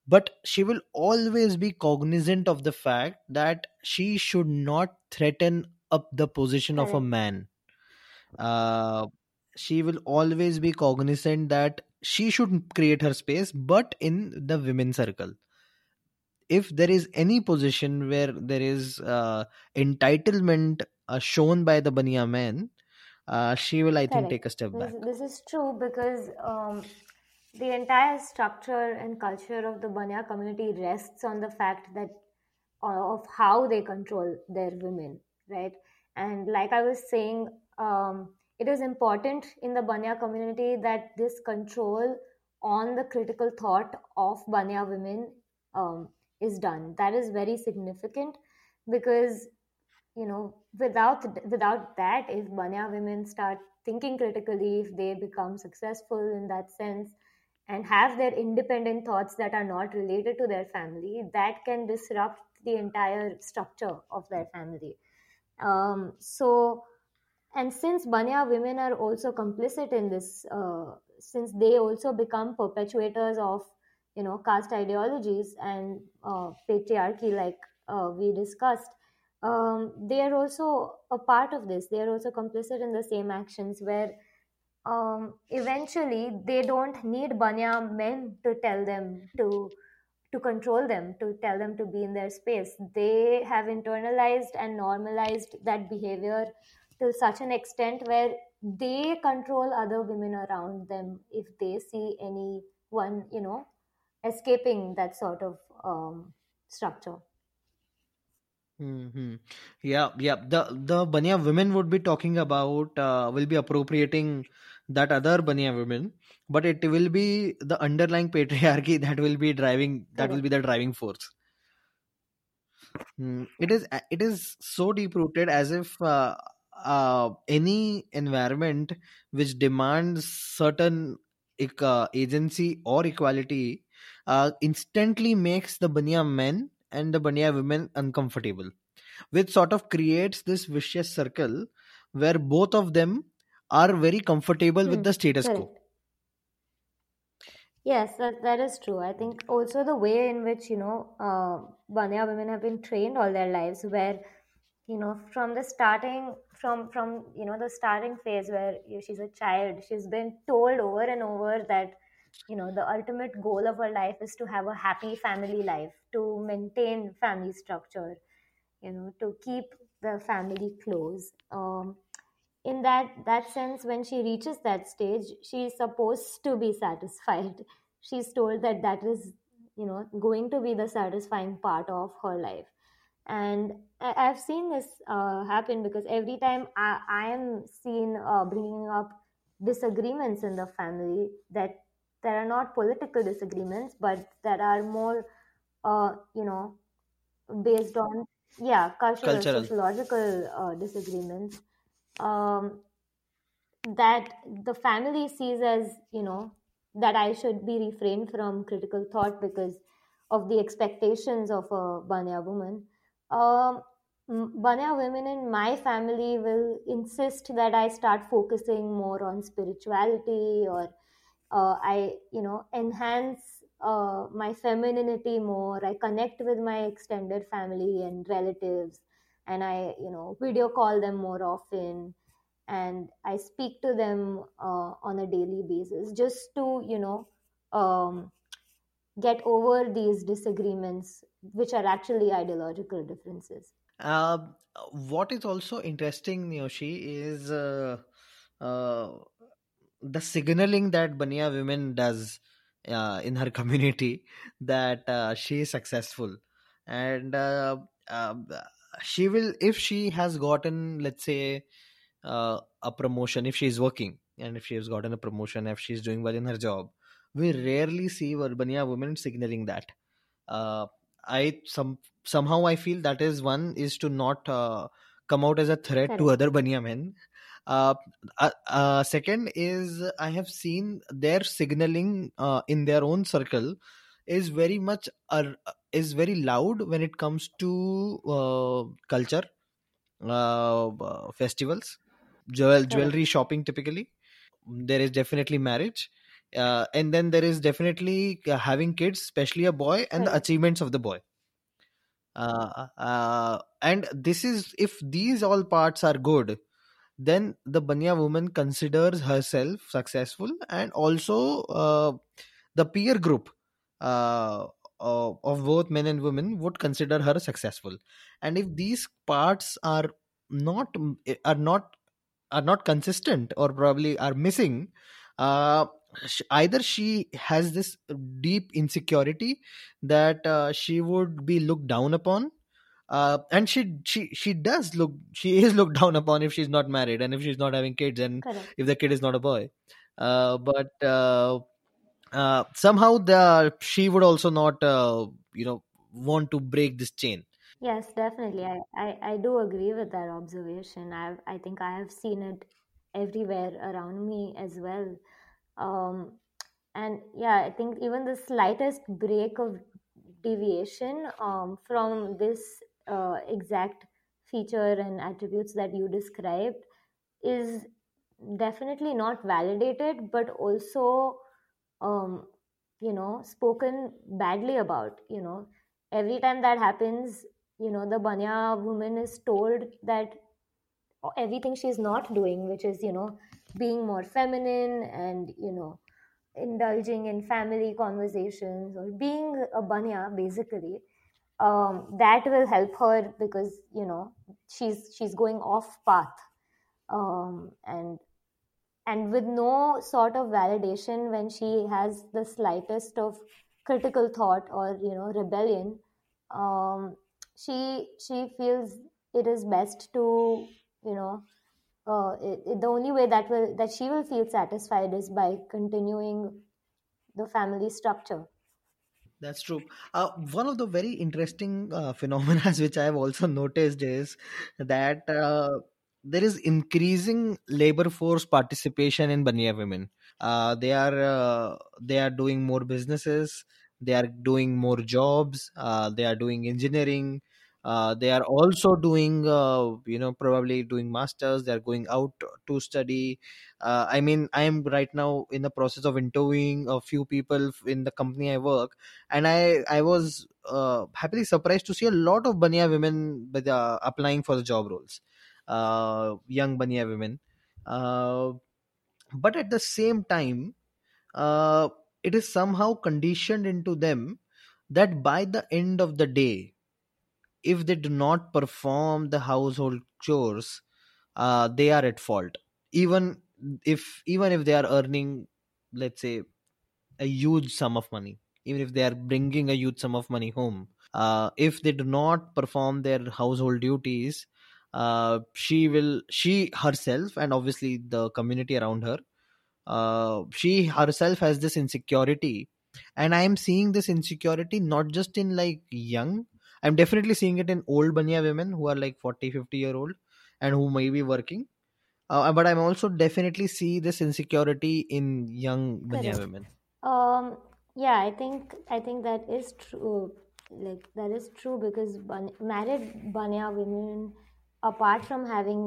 But she will always be cognizant of the fact that she should not threaten up the position of a man. Uh, she will always be cognizant that she should create her space, but in the women circle. If there is any position where there is uh, entitlement uh, shown by the Banya man, uh, she will, I think, Correct. take a step back. This, this is true because um, the entire structure and culture of the Banya community rests on the fact that uh, of how they control their women, right? And like I was saying, um, it is important in the Banya community that this control on the critical thought of Banya women um, is done. That is very significant because you know without without that, if Banya women start thinking critically, if they become successful in that sense, and have their independent thoughts that are not related to their family, that can disrupt the entire structure of their family. Um, so, and since Banya women are also complicit in this, uh, since they also become perpetuators of, you know, caste ideologies and uh, patriarchy, like uh, we discussed, um, they are also a part of this. They are also complicit in the same actions where um, eventually they don't need Banya men to tell them to to control them, to tell them to be in their space. They have internalized and normalized that behavior to such an extent where they control other women around them if they see anyone, you know, escaping that sort of um, structure. hmm Yeah, yeah. The the Banya women would be talking about uh, will be appropriating that other Banya women, but it will be the underlying patriarchy that will be driving that will be the driving force. Hmm. It is it is so deep rooted as if uh, uh, any environment which demands certain uh, agency or equality uh, instantly makes the Banya men and the Banya women uncomfortable, which sort of creates this vicious circle where both of them are very comfortable with Hmm, the status quo. Yes, that, that is true. I think also the way in which, you know, uh, Banya women have been trained all their lives, where, you know, from the starting, from, from, you know, the starting phase where you, she's a child, she's been told over and over that, you know, the ultimate goal of her life is to have a happy family life, to maintain family structure, you know, to keep the family close. Um, in that that sense when she reaches that stage she is supposed to be satisfied. She's told that that is you know going to be the satisfying part of her life. And i've seen this uh, happen because every time i, I am seen uh, bringing up disagreements in the family that there are not political disagreements but that are more uh, you know based on yeah cultural Cultural. sociological uh, disagreements um, that the family sees as you know that I should be refrained from critical thought because of the expectations of a Banya woman. Um, Banya women in my family will insist that I start focusing more on spirituality or uh, I, you know, enhance uh, my femininity more. I connect with my extended family and relatives, and I, you know, video call them more often and I speak to them uh, on a daily basis just to, you know, um, get over these disagreements, which are actually ideological differences. Uh, what is also interesting, Niyoshi, is uh, uh, the signaling that Banya women does uh, in her community that uh, she is successful and uh, she will if she has gotten let's say uh, a promotion if she is working and if she has gotten a promotion if she's doing well in her job we rarely see Banya women signaling that uh, i some somehow i feel that is one is to not uh, come out as a threat Correct. to other banya men uh, uh, uh, second is i have seen their signaling uh, in their own circle is very much uh, is very loud when it comes to uh, culture uh, uh, festivals. Jewel, jewelry shopping typically. There is definitely marriage. Uh, and then there is definitely uh, having kids especially a boy and the achievements of the boy. Uh, uh, and this is if these all parts are good then the banya woman considers herself successful and also uh, the peer group uh, uh, of both men and women would consider her successful and if these parts are not are not are not consistent or probably are missing uh, either she has this deep insecurity that uh, she would be looked down upon uh, and she she she does look she is looked down upon if she's not married and if she's not having kids and Correct. if the kid is not a boy uh, but uh, somehow the she would also not uh, you know want to break this chain Yes, definitely. I, I, I do agree with that observation. I I think I have seen it everywhere around me as well. Um, and yeah, I think even the slightest break of deviation um, from this uh, exact feature and attributes that you described is definitely not validated, but also um, you know spoken badly about. You know, every time that happens, you know the banya woman is told that everything she's not doing which is you know being more feminine and you know indulging in family conversations or being a banya basically um, that will help her because you know she's she's going off path um, and and with no sort of validation when she has the slightest of critical thought or you know rebellion um, she she feels it is best to you know uh, it, it, the only way that will that she will feel satisfied is by continuing the family structure. That's true. Uh, one of the very interesting uh, phenomena which i have also noticed is that uh, there is increasing labor force participation in banya women. Uh, they are uh, they are doing more businesses they are doing more jobs uh, they are doing engineering uh, they are also doing uh, you know probably doing masters they are going out to study. Uh, i mean i am right now in the process of interviewing a few people in the company i work and i i was happily surprised to see a lot of banya women applying for the job roles uh, young banya women uh, but at the same time uh, it is somehow conditioned into them that by the end of the day if they do not perform the household chores uh, they are at fault. Even if even if they are earning let's say a huge sum of money even if they are bringing a huge sum of money home uh, if they do not perform their household duties uh, she will she herself and obviously the community around her uh, she herself has this insecurity. And i am seeing this insecurity not just in like young i'm definitely seeing it in old banya women who are like 40 50 year old and who may be working. Uh, but i'm also definitely see this insecurity in young banya women. Um yeah i think i think that is true. Like that is true because ban- married banya women apart from having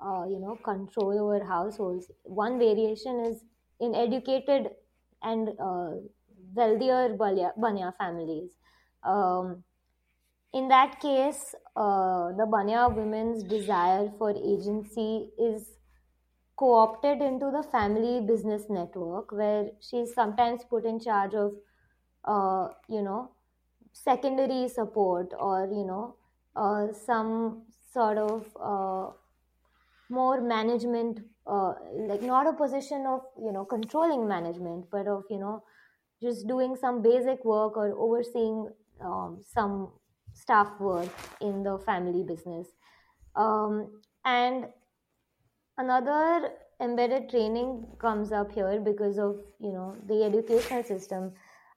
uh, you know control over households one variation is in educated and uh, wealthier banya, families. Um, in that case uh, the banya women's desire for agency is co-opted into the family business network where she's sometimes put in charge of uh, you know secondary support or you know uh, some sort of uh, more management uh, like not a position of you know controlling management but of you know just doing some basic work or overseeing um, some staff work in the family business. Um, and another embedded training comes up here because of you know the educational system.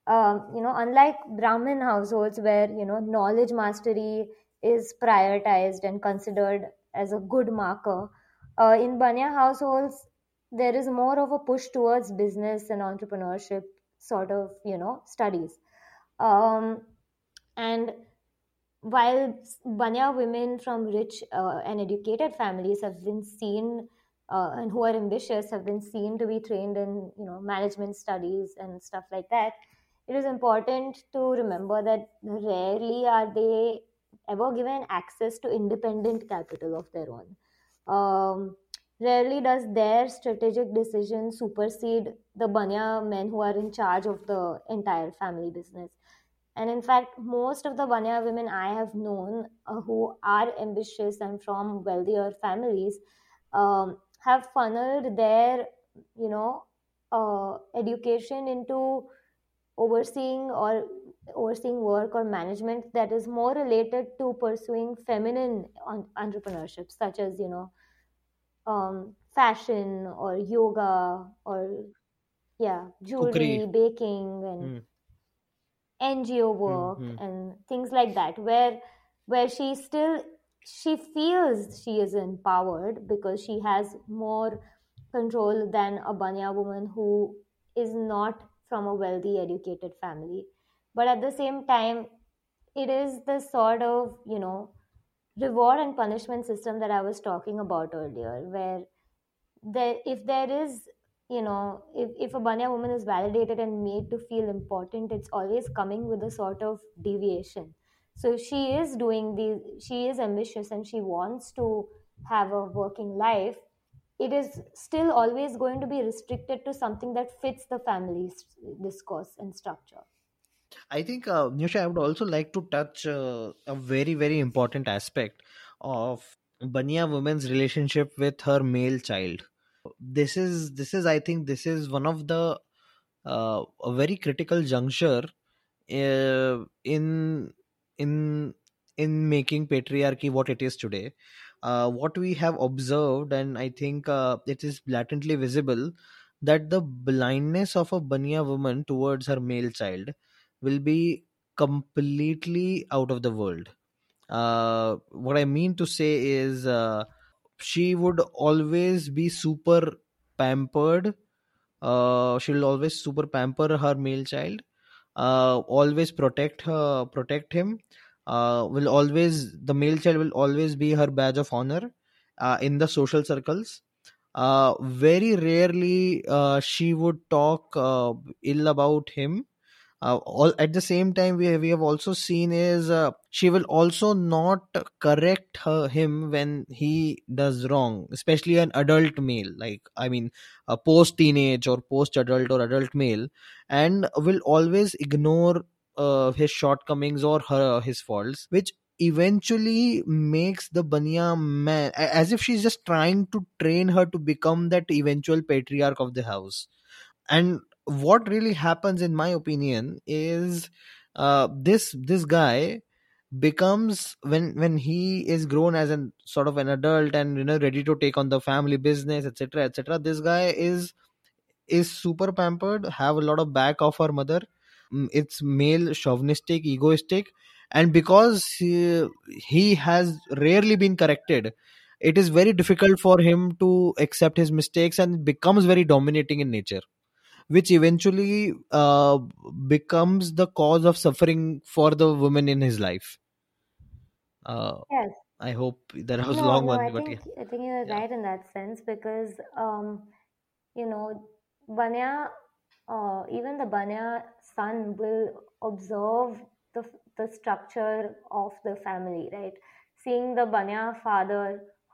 Um, you know unlike brahmin households where you know knowledge mastery is prioritized and considered as a good marker. Uh, in banya households there is more of a push towards business and entrepreneurship sort of you know studies. Um, and while banya women from rich uh, and educated families have been seen uh, and who are ambitious have been seen to be trained in you know management studies and stuff like that it is important to remember that rarely are they ever given access to independent capital of their own. Um, rarely does their strategic decision supersede the banya men who are in charge of the entire family business. And in fact most of the banya women i have known uh, who are ambitious and from wealthier families um, have funneled their you know uh, education into overseeing or overseeing work or management that is more related to pursuing feminine entrepreneurship such as you know um, fashion or yoga or yeah jewelry Cookery. baking and Hmm. ngo work Hmm, hmm. and things like that where where she still she feels she is empowered because she has more control than a banya woman who is not from a wealthy educated family but at the same time it is the sort of you know reward and punishment system that i was talking about earlier where there if there is you know if, if a banya woman is validated and made to feel important it's always coming with a sort of deviation. So she is doing these she is ambitious and she wants to have a working life. It is still always going to be restricted to something that fits the family's discourse and structure I think, uh, I would also like to touch uh, a very, very important aspect of Banya woman's relationship with her male child. This is, this is, I think, this is one of the uh, a very critical juncture uh, in in in making patriarchy what it is today. Uh, what we have observed, and I think uh, it is blatantly visible, that the blindness of a Banya woman towards her male child will be completely out of the world. Uh, what I mean to say is, uh, she would always be super pampered. Uh, she'll always super pamper her male child. Uh, always protect her, protect him. Uh, will always the male child will always be her badge of honor uh, in the social circles. Very rarely she would talk ill about him uh, all at the same time we have, we have also seen is uh, she will also not correct her, him when he does wrong especially an adult male. Like i mean a post teenage or post adult or adult male and will always ignore uh, his shortcomings or her his faults which eventually makes the banya man as if she's just trying to train her to become that eventual patriarch of the house. And what really happens in my opinion is uh, this this guy becomes when when he is grown as an sort of an adult and you know ready to take on the family business etc etc this guy is is super pampered have a lot of back of her mother. Mm, it's male chauvinistic egoistic and because he, he has rarely been corrected it is very difficult for him to accept his mistakes and becomes very dominating in nature which eventually uh, becomes the cause of suffering for the woman in his life. Uh, yes I hope that was no long no one, i but think yeah. i think you're right in that sense because um you know banya uh, even the banya son will observe the the structure of the family right seeing the banya father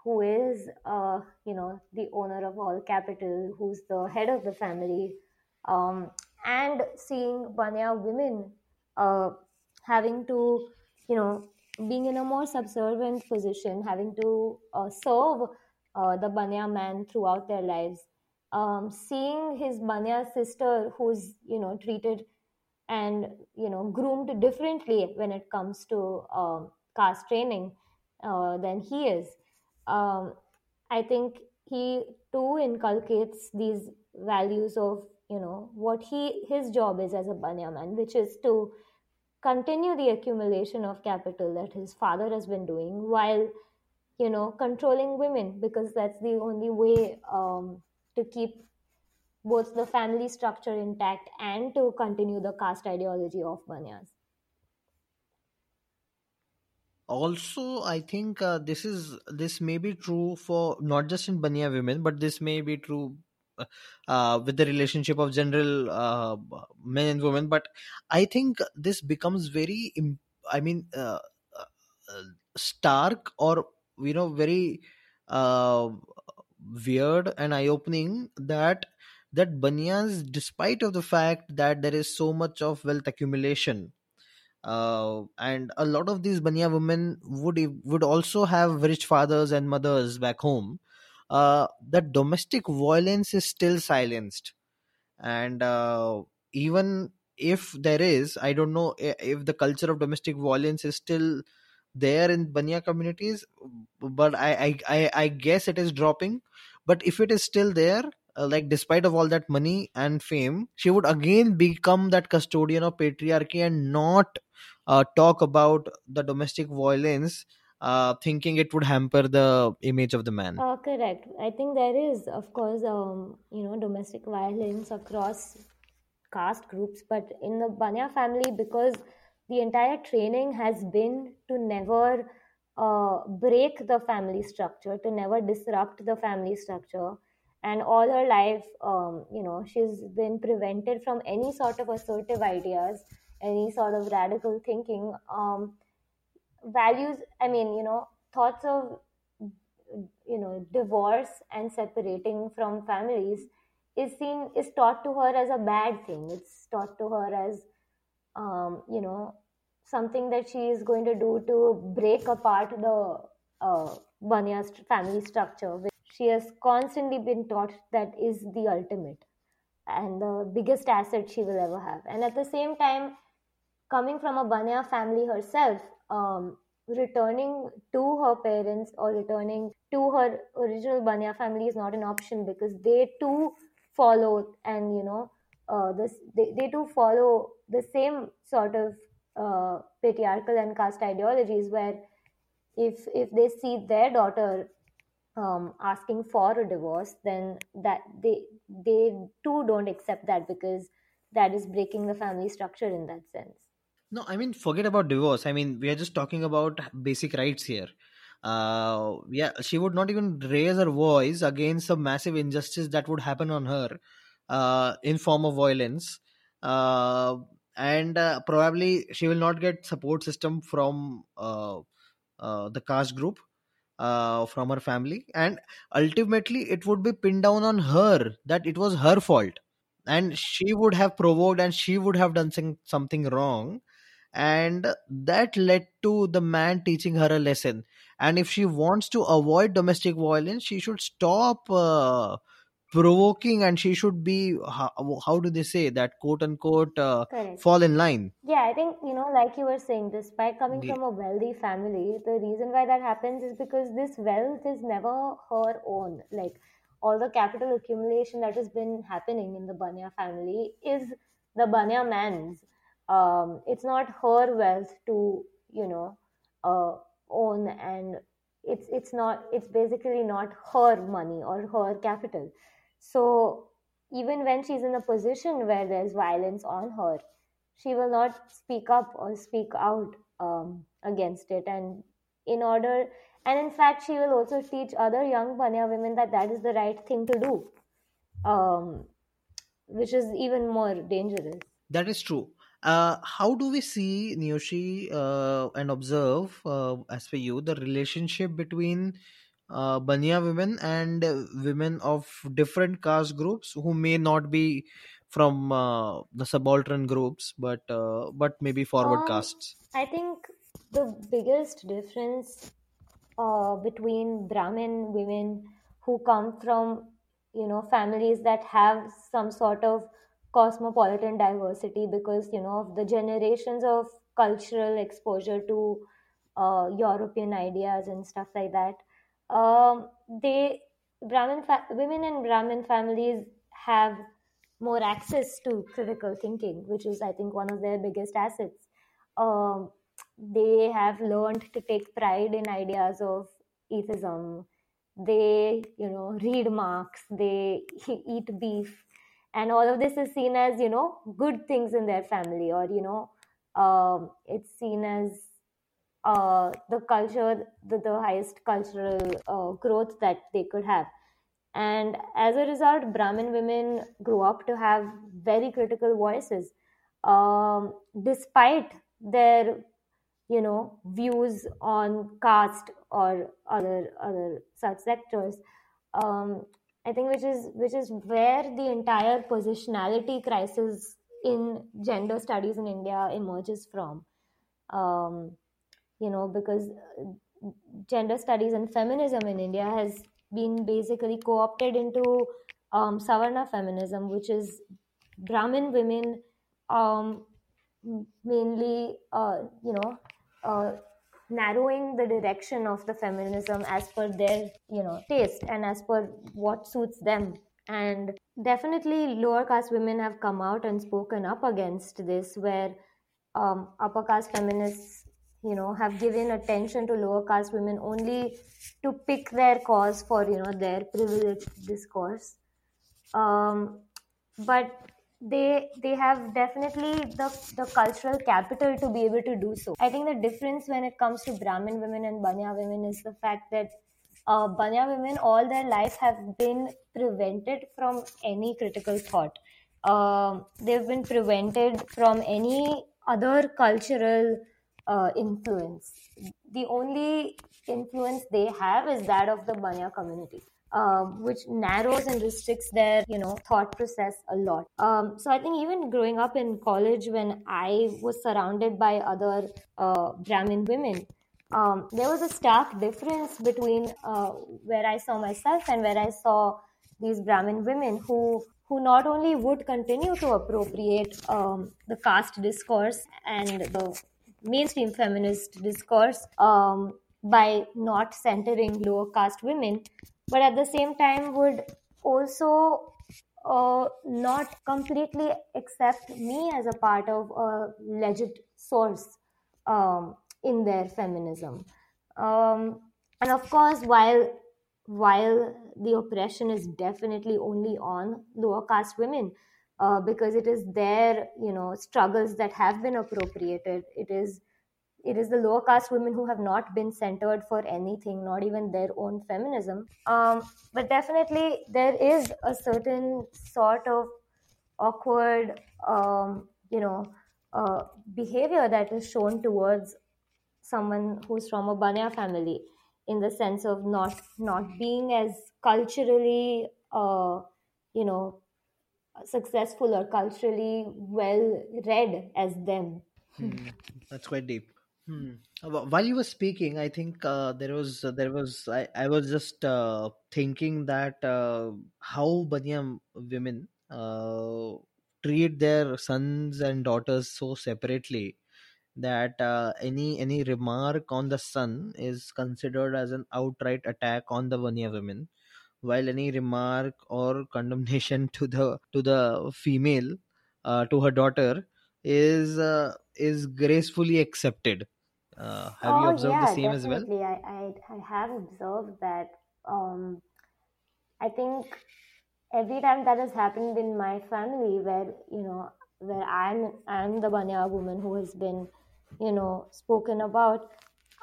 who is uh, you know the owner of all capital who's the head of the family um, and seeing banya women uh, having to you know being in a more subservient position having to uh, serve uh, the Banya man throughout their lives. Um, seeing his Banya sister, who's you know treated and you know groomed differently when it comes to um, caste training uh, than he is. Um, I think he too inculcates these values of you know what he his job is as a banyaman, which is to continue the accumulation of capital that his father has been doing while you know controlling women because that's the only way um, to keep both the family structure intact and to continue the caste ideology of banyas also i think uh, this is this may be true for not just in banya women but this may be true uh, uh, with the relationship of general uh, men and women but i think this becomes very i mean uh, uh, stark or you know very weird and eye opening that that banyas despite of the fact that there is so much of wealth accumulation uh, and a lot of these Banya women would would also have rich fathers and mothers back home. Uh, that domestic violence is still silenced, and uh, even if there is, I don't know if the culture of domestic violence is still there in Banya communities, but I I I, guess it is dropping. But if it is still there, uh, like despite of all that money and fame she would again become that custodian of patriarchy and not uh, talk about the domestic violence uh, thinking it would hamper the image of the man. Uh, correct. I think there is of course um, you know domestic violence across caste groups but in the banya family because the entire training has been to never uh, break the family structure to never disrupt the family structure. And all her life um, you know she's been prevented from any sort of assertive ideas any sort of radical thinking. Um, values i mean you know thoughts of you know divorce and separating from families is seen is taught to her as a bad thing it's taught to her as um, you know something that she is going to do to break apart the uh, Banya family structure which she has constantly been taught that is the ultimate and the biggest asset she will ever have. And at the same time, coming from a Banya family herself, um, returning to her parents or returning to her original Banya family is not an option because they too follow and you know uh, this they, they too follow the same sort of uh, patriarchal and caste ideologies where if if they see their daughter um, asking for a divorce, then that they they too don't accept that because that is breaking the family structure in that sense. No, I mean forget about divorce. I mean we are just talking about basic rights here. Uh, yeah, she would not even raise her voice against the massive injustice that would happen on her uh, in form of violence. Uh, and uh, probably she will not get support system from uh, uh, the caste group uh, from her family and ultimately it would be pinned down on her that it was her fault and she would have provoked and she would have done something wrong and that led to the man teaching her a lesson. And if she wants to avoid domestic violence she should stop uh, provoking and she should be how, how do they say that quote unquote uh, fall in line. Yeah i think you know like you were saying despite coming from a wealthy family the reason why that happens is because this wealth is never her own. Like all the capital accumulation that has been happening in the banya family is the banya man's um, it's not her wealth to you know uh, own and it's it's not it's basically not her money or her capital so even when she's in a position where there's violence on her, she will not speak up or speak out um, against it. And in order, and in fact, she will also teach other young Banya women that that is the right thing to do, um, which is even more dangerous. That is true. Uh, how do we see Niyoshi uh, and observe, uh, as for you, the relationship between uh, Banya women and women of different caste groups who may not be from uh, the subaltern groups, but uh, but maybe forward um, castes. I think the biggest difference uh, between Brahmin women who come from you know families that have some sort of cosmopolitan diversity because you know of the generations of cultural exposure to uh, European ideas and stuff like that. Um, they Brahmin fa- women and Brahmin families have more access to critical thinking, which is I think one of their biggest assets. Um, they have learned to take pride in ideas of atheism. They, you know, read Marx. They eat beef, and all of this is seen as you know good things in their family, or you know, um, it's seen as uh, the culture, the, the highest cultural uh, growth that they could have. And as a result, Brahmin women grew up to have very critical voices, um, despite their, you know, views on caste or other other such sectors. Um, I think which is which is where the entire positionality crisis in gender studies in India emerges from. Um, you know, because uh, gender studies and feminism in India has been basically co opted into um, Savarna feminism, which is Brahmin women um, mainly, uh, you know, uh, narrowing the direction of the feminism as per their, you know, taste and as per what suits them. And definitely, lower caste women have come out and spoken up against this, where um, upper caste feminists you know have given attention to lower caste women only to pick their cause for you know their privileged discourse um, but they they have definitely the the cultural capital to be able to do so i think the difference when it comes to brahmin women and banya women is the fact that uh, banya women all their life have been prevented from any critical thought uh, they've been prevented from any other cultural uh, influence. The only influence they have is that of the Banya community. Um, which narrows and restricts their you know thought process a lot. Um, so i think even growing up in college when i was surrounded by other uh, brahmin women um, there was a stark difference between uh, where i saw myself and where i saw these brahmin women who who not only would continue to appropriate um, the caste discourse and the mainstream feminist discourse um, by not centering lower caste women, but at the same time would also uh, not completely accept me as a part of a legit source um, in their feminism. Um, and of course, while while the oppression is definitely only on lower caste women, uh, because it is their you know struggles that have been appropriated it is it is the lower caste women who have not been centered for anything not even their own feminism um, but definitely there is a certain sort of awkward um, you know uh, behavior that is shown towards someone who's from a banya family in the sense of not not being as culturally uh, you know successful or culturally well read as them. Hmm. That's quite deep. Hmm. While you were speaking, I think uh, there was uh, there was I, I was just uh, thinking that uh, how Banya women uh, treat their sons and daughters so separately that uh, any any remark on the son is considered as an outright attack on the Banya women while any remark or condemnation to the to the female uh, to her daughter is uh, is gracefully accepted uh, have oh, you observed yeah, the same as well. I, I, I have observed that. Um, I think every time that has happened in my family, where you know, where I'm I'm the Banya woman who has been, you know, spoken about,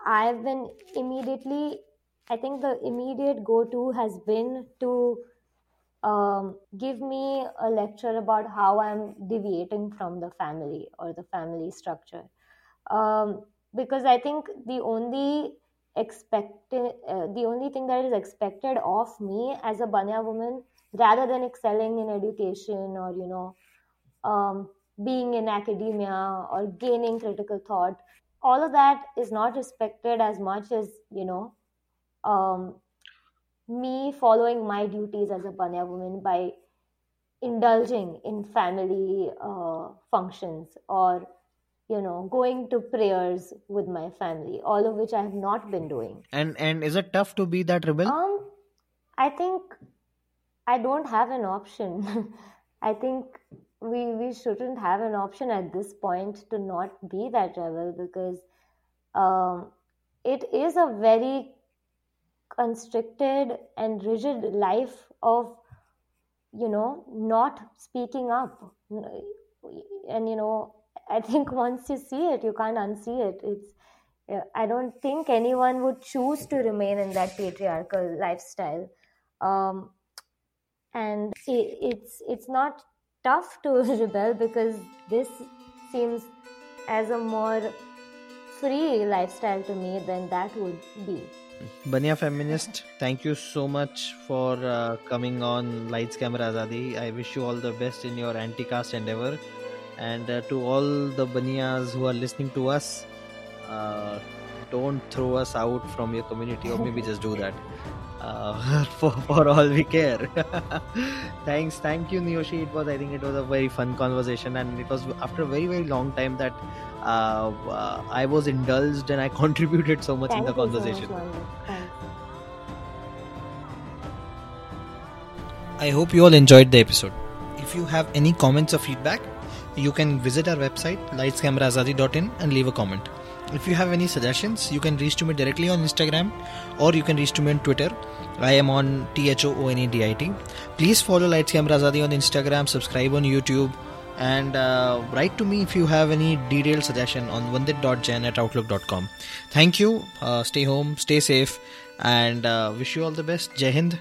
I've been immediately I think the immediate go to has been to um, give me a lecture about how I'm deviating from the family or the family structure. Um, because I think the only expected, uh, the only thing that is expected of me as a Banya woman, rather than excelling in education or, you know, um, being in academia or gaining critical thought, all of that is not respected as much as, you know, um, me following my duties as a Banya woman by indulging in family uh, functions or you know going to prayers with my family all of which i have not been doing. And and is it tough to be that rebel? Um i think i don't have an option. I think we we shouldn't have an option at this point to not be that rebel because um, it is a very constricted and rigid life of you know not speaking up. And you know i think once you see it you can't unsee it it's i don't think anyone would choose to remain in that patriarchal lifestyle um, and it, it's it's not tough to rebel because this seems as a more free lifestyle to me than that would be Banya Feminist, thank you so much for uh, coming on Lights Camera Azadi. I wish you all the best in your anti caste endeavor. And uh, to all the Banyas who are listening to us, uh, don't throw us out from your community, or maybe just do that. Uh, for, for all we care. Thanks, thank you, Niyoshi. It was, I think, it was a very fun conversation, and it was after a very, very long time that uh, uh, I was indulged and I contributed so much Thank in the conversation. So I hope you all enjoyed the episode. If you have any comments or feedback, you can visit our website lightscameraazadi.in and leave a comment. If you have any suggestions, you can reach to me directly on Instagram or you can reach to me on Twitter. I am on T H O O N E D I T. Please follow Lights Camera Azadi on Instagram, subscribe on YouTube, and uh, write to me if you have any detailed suggestion on vandit.jan at outlook.com. Thank you. Uh, stay home, stay safe, and uh, wish you all the best. Jai Hind.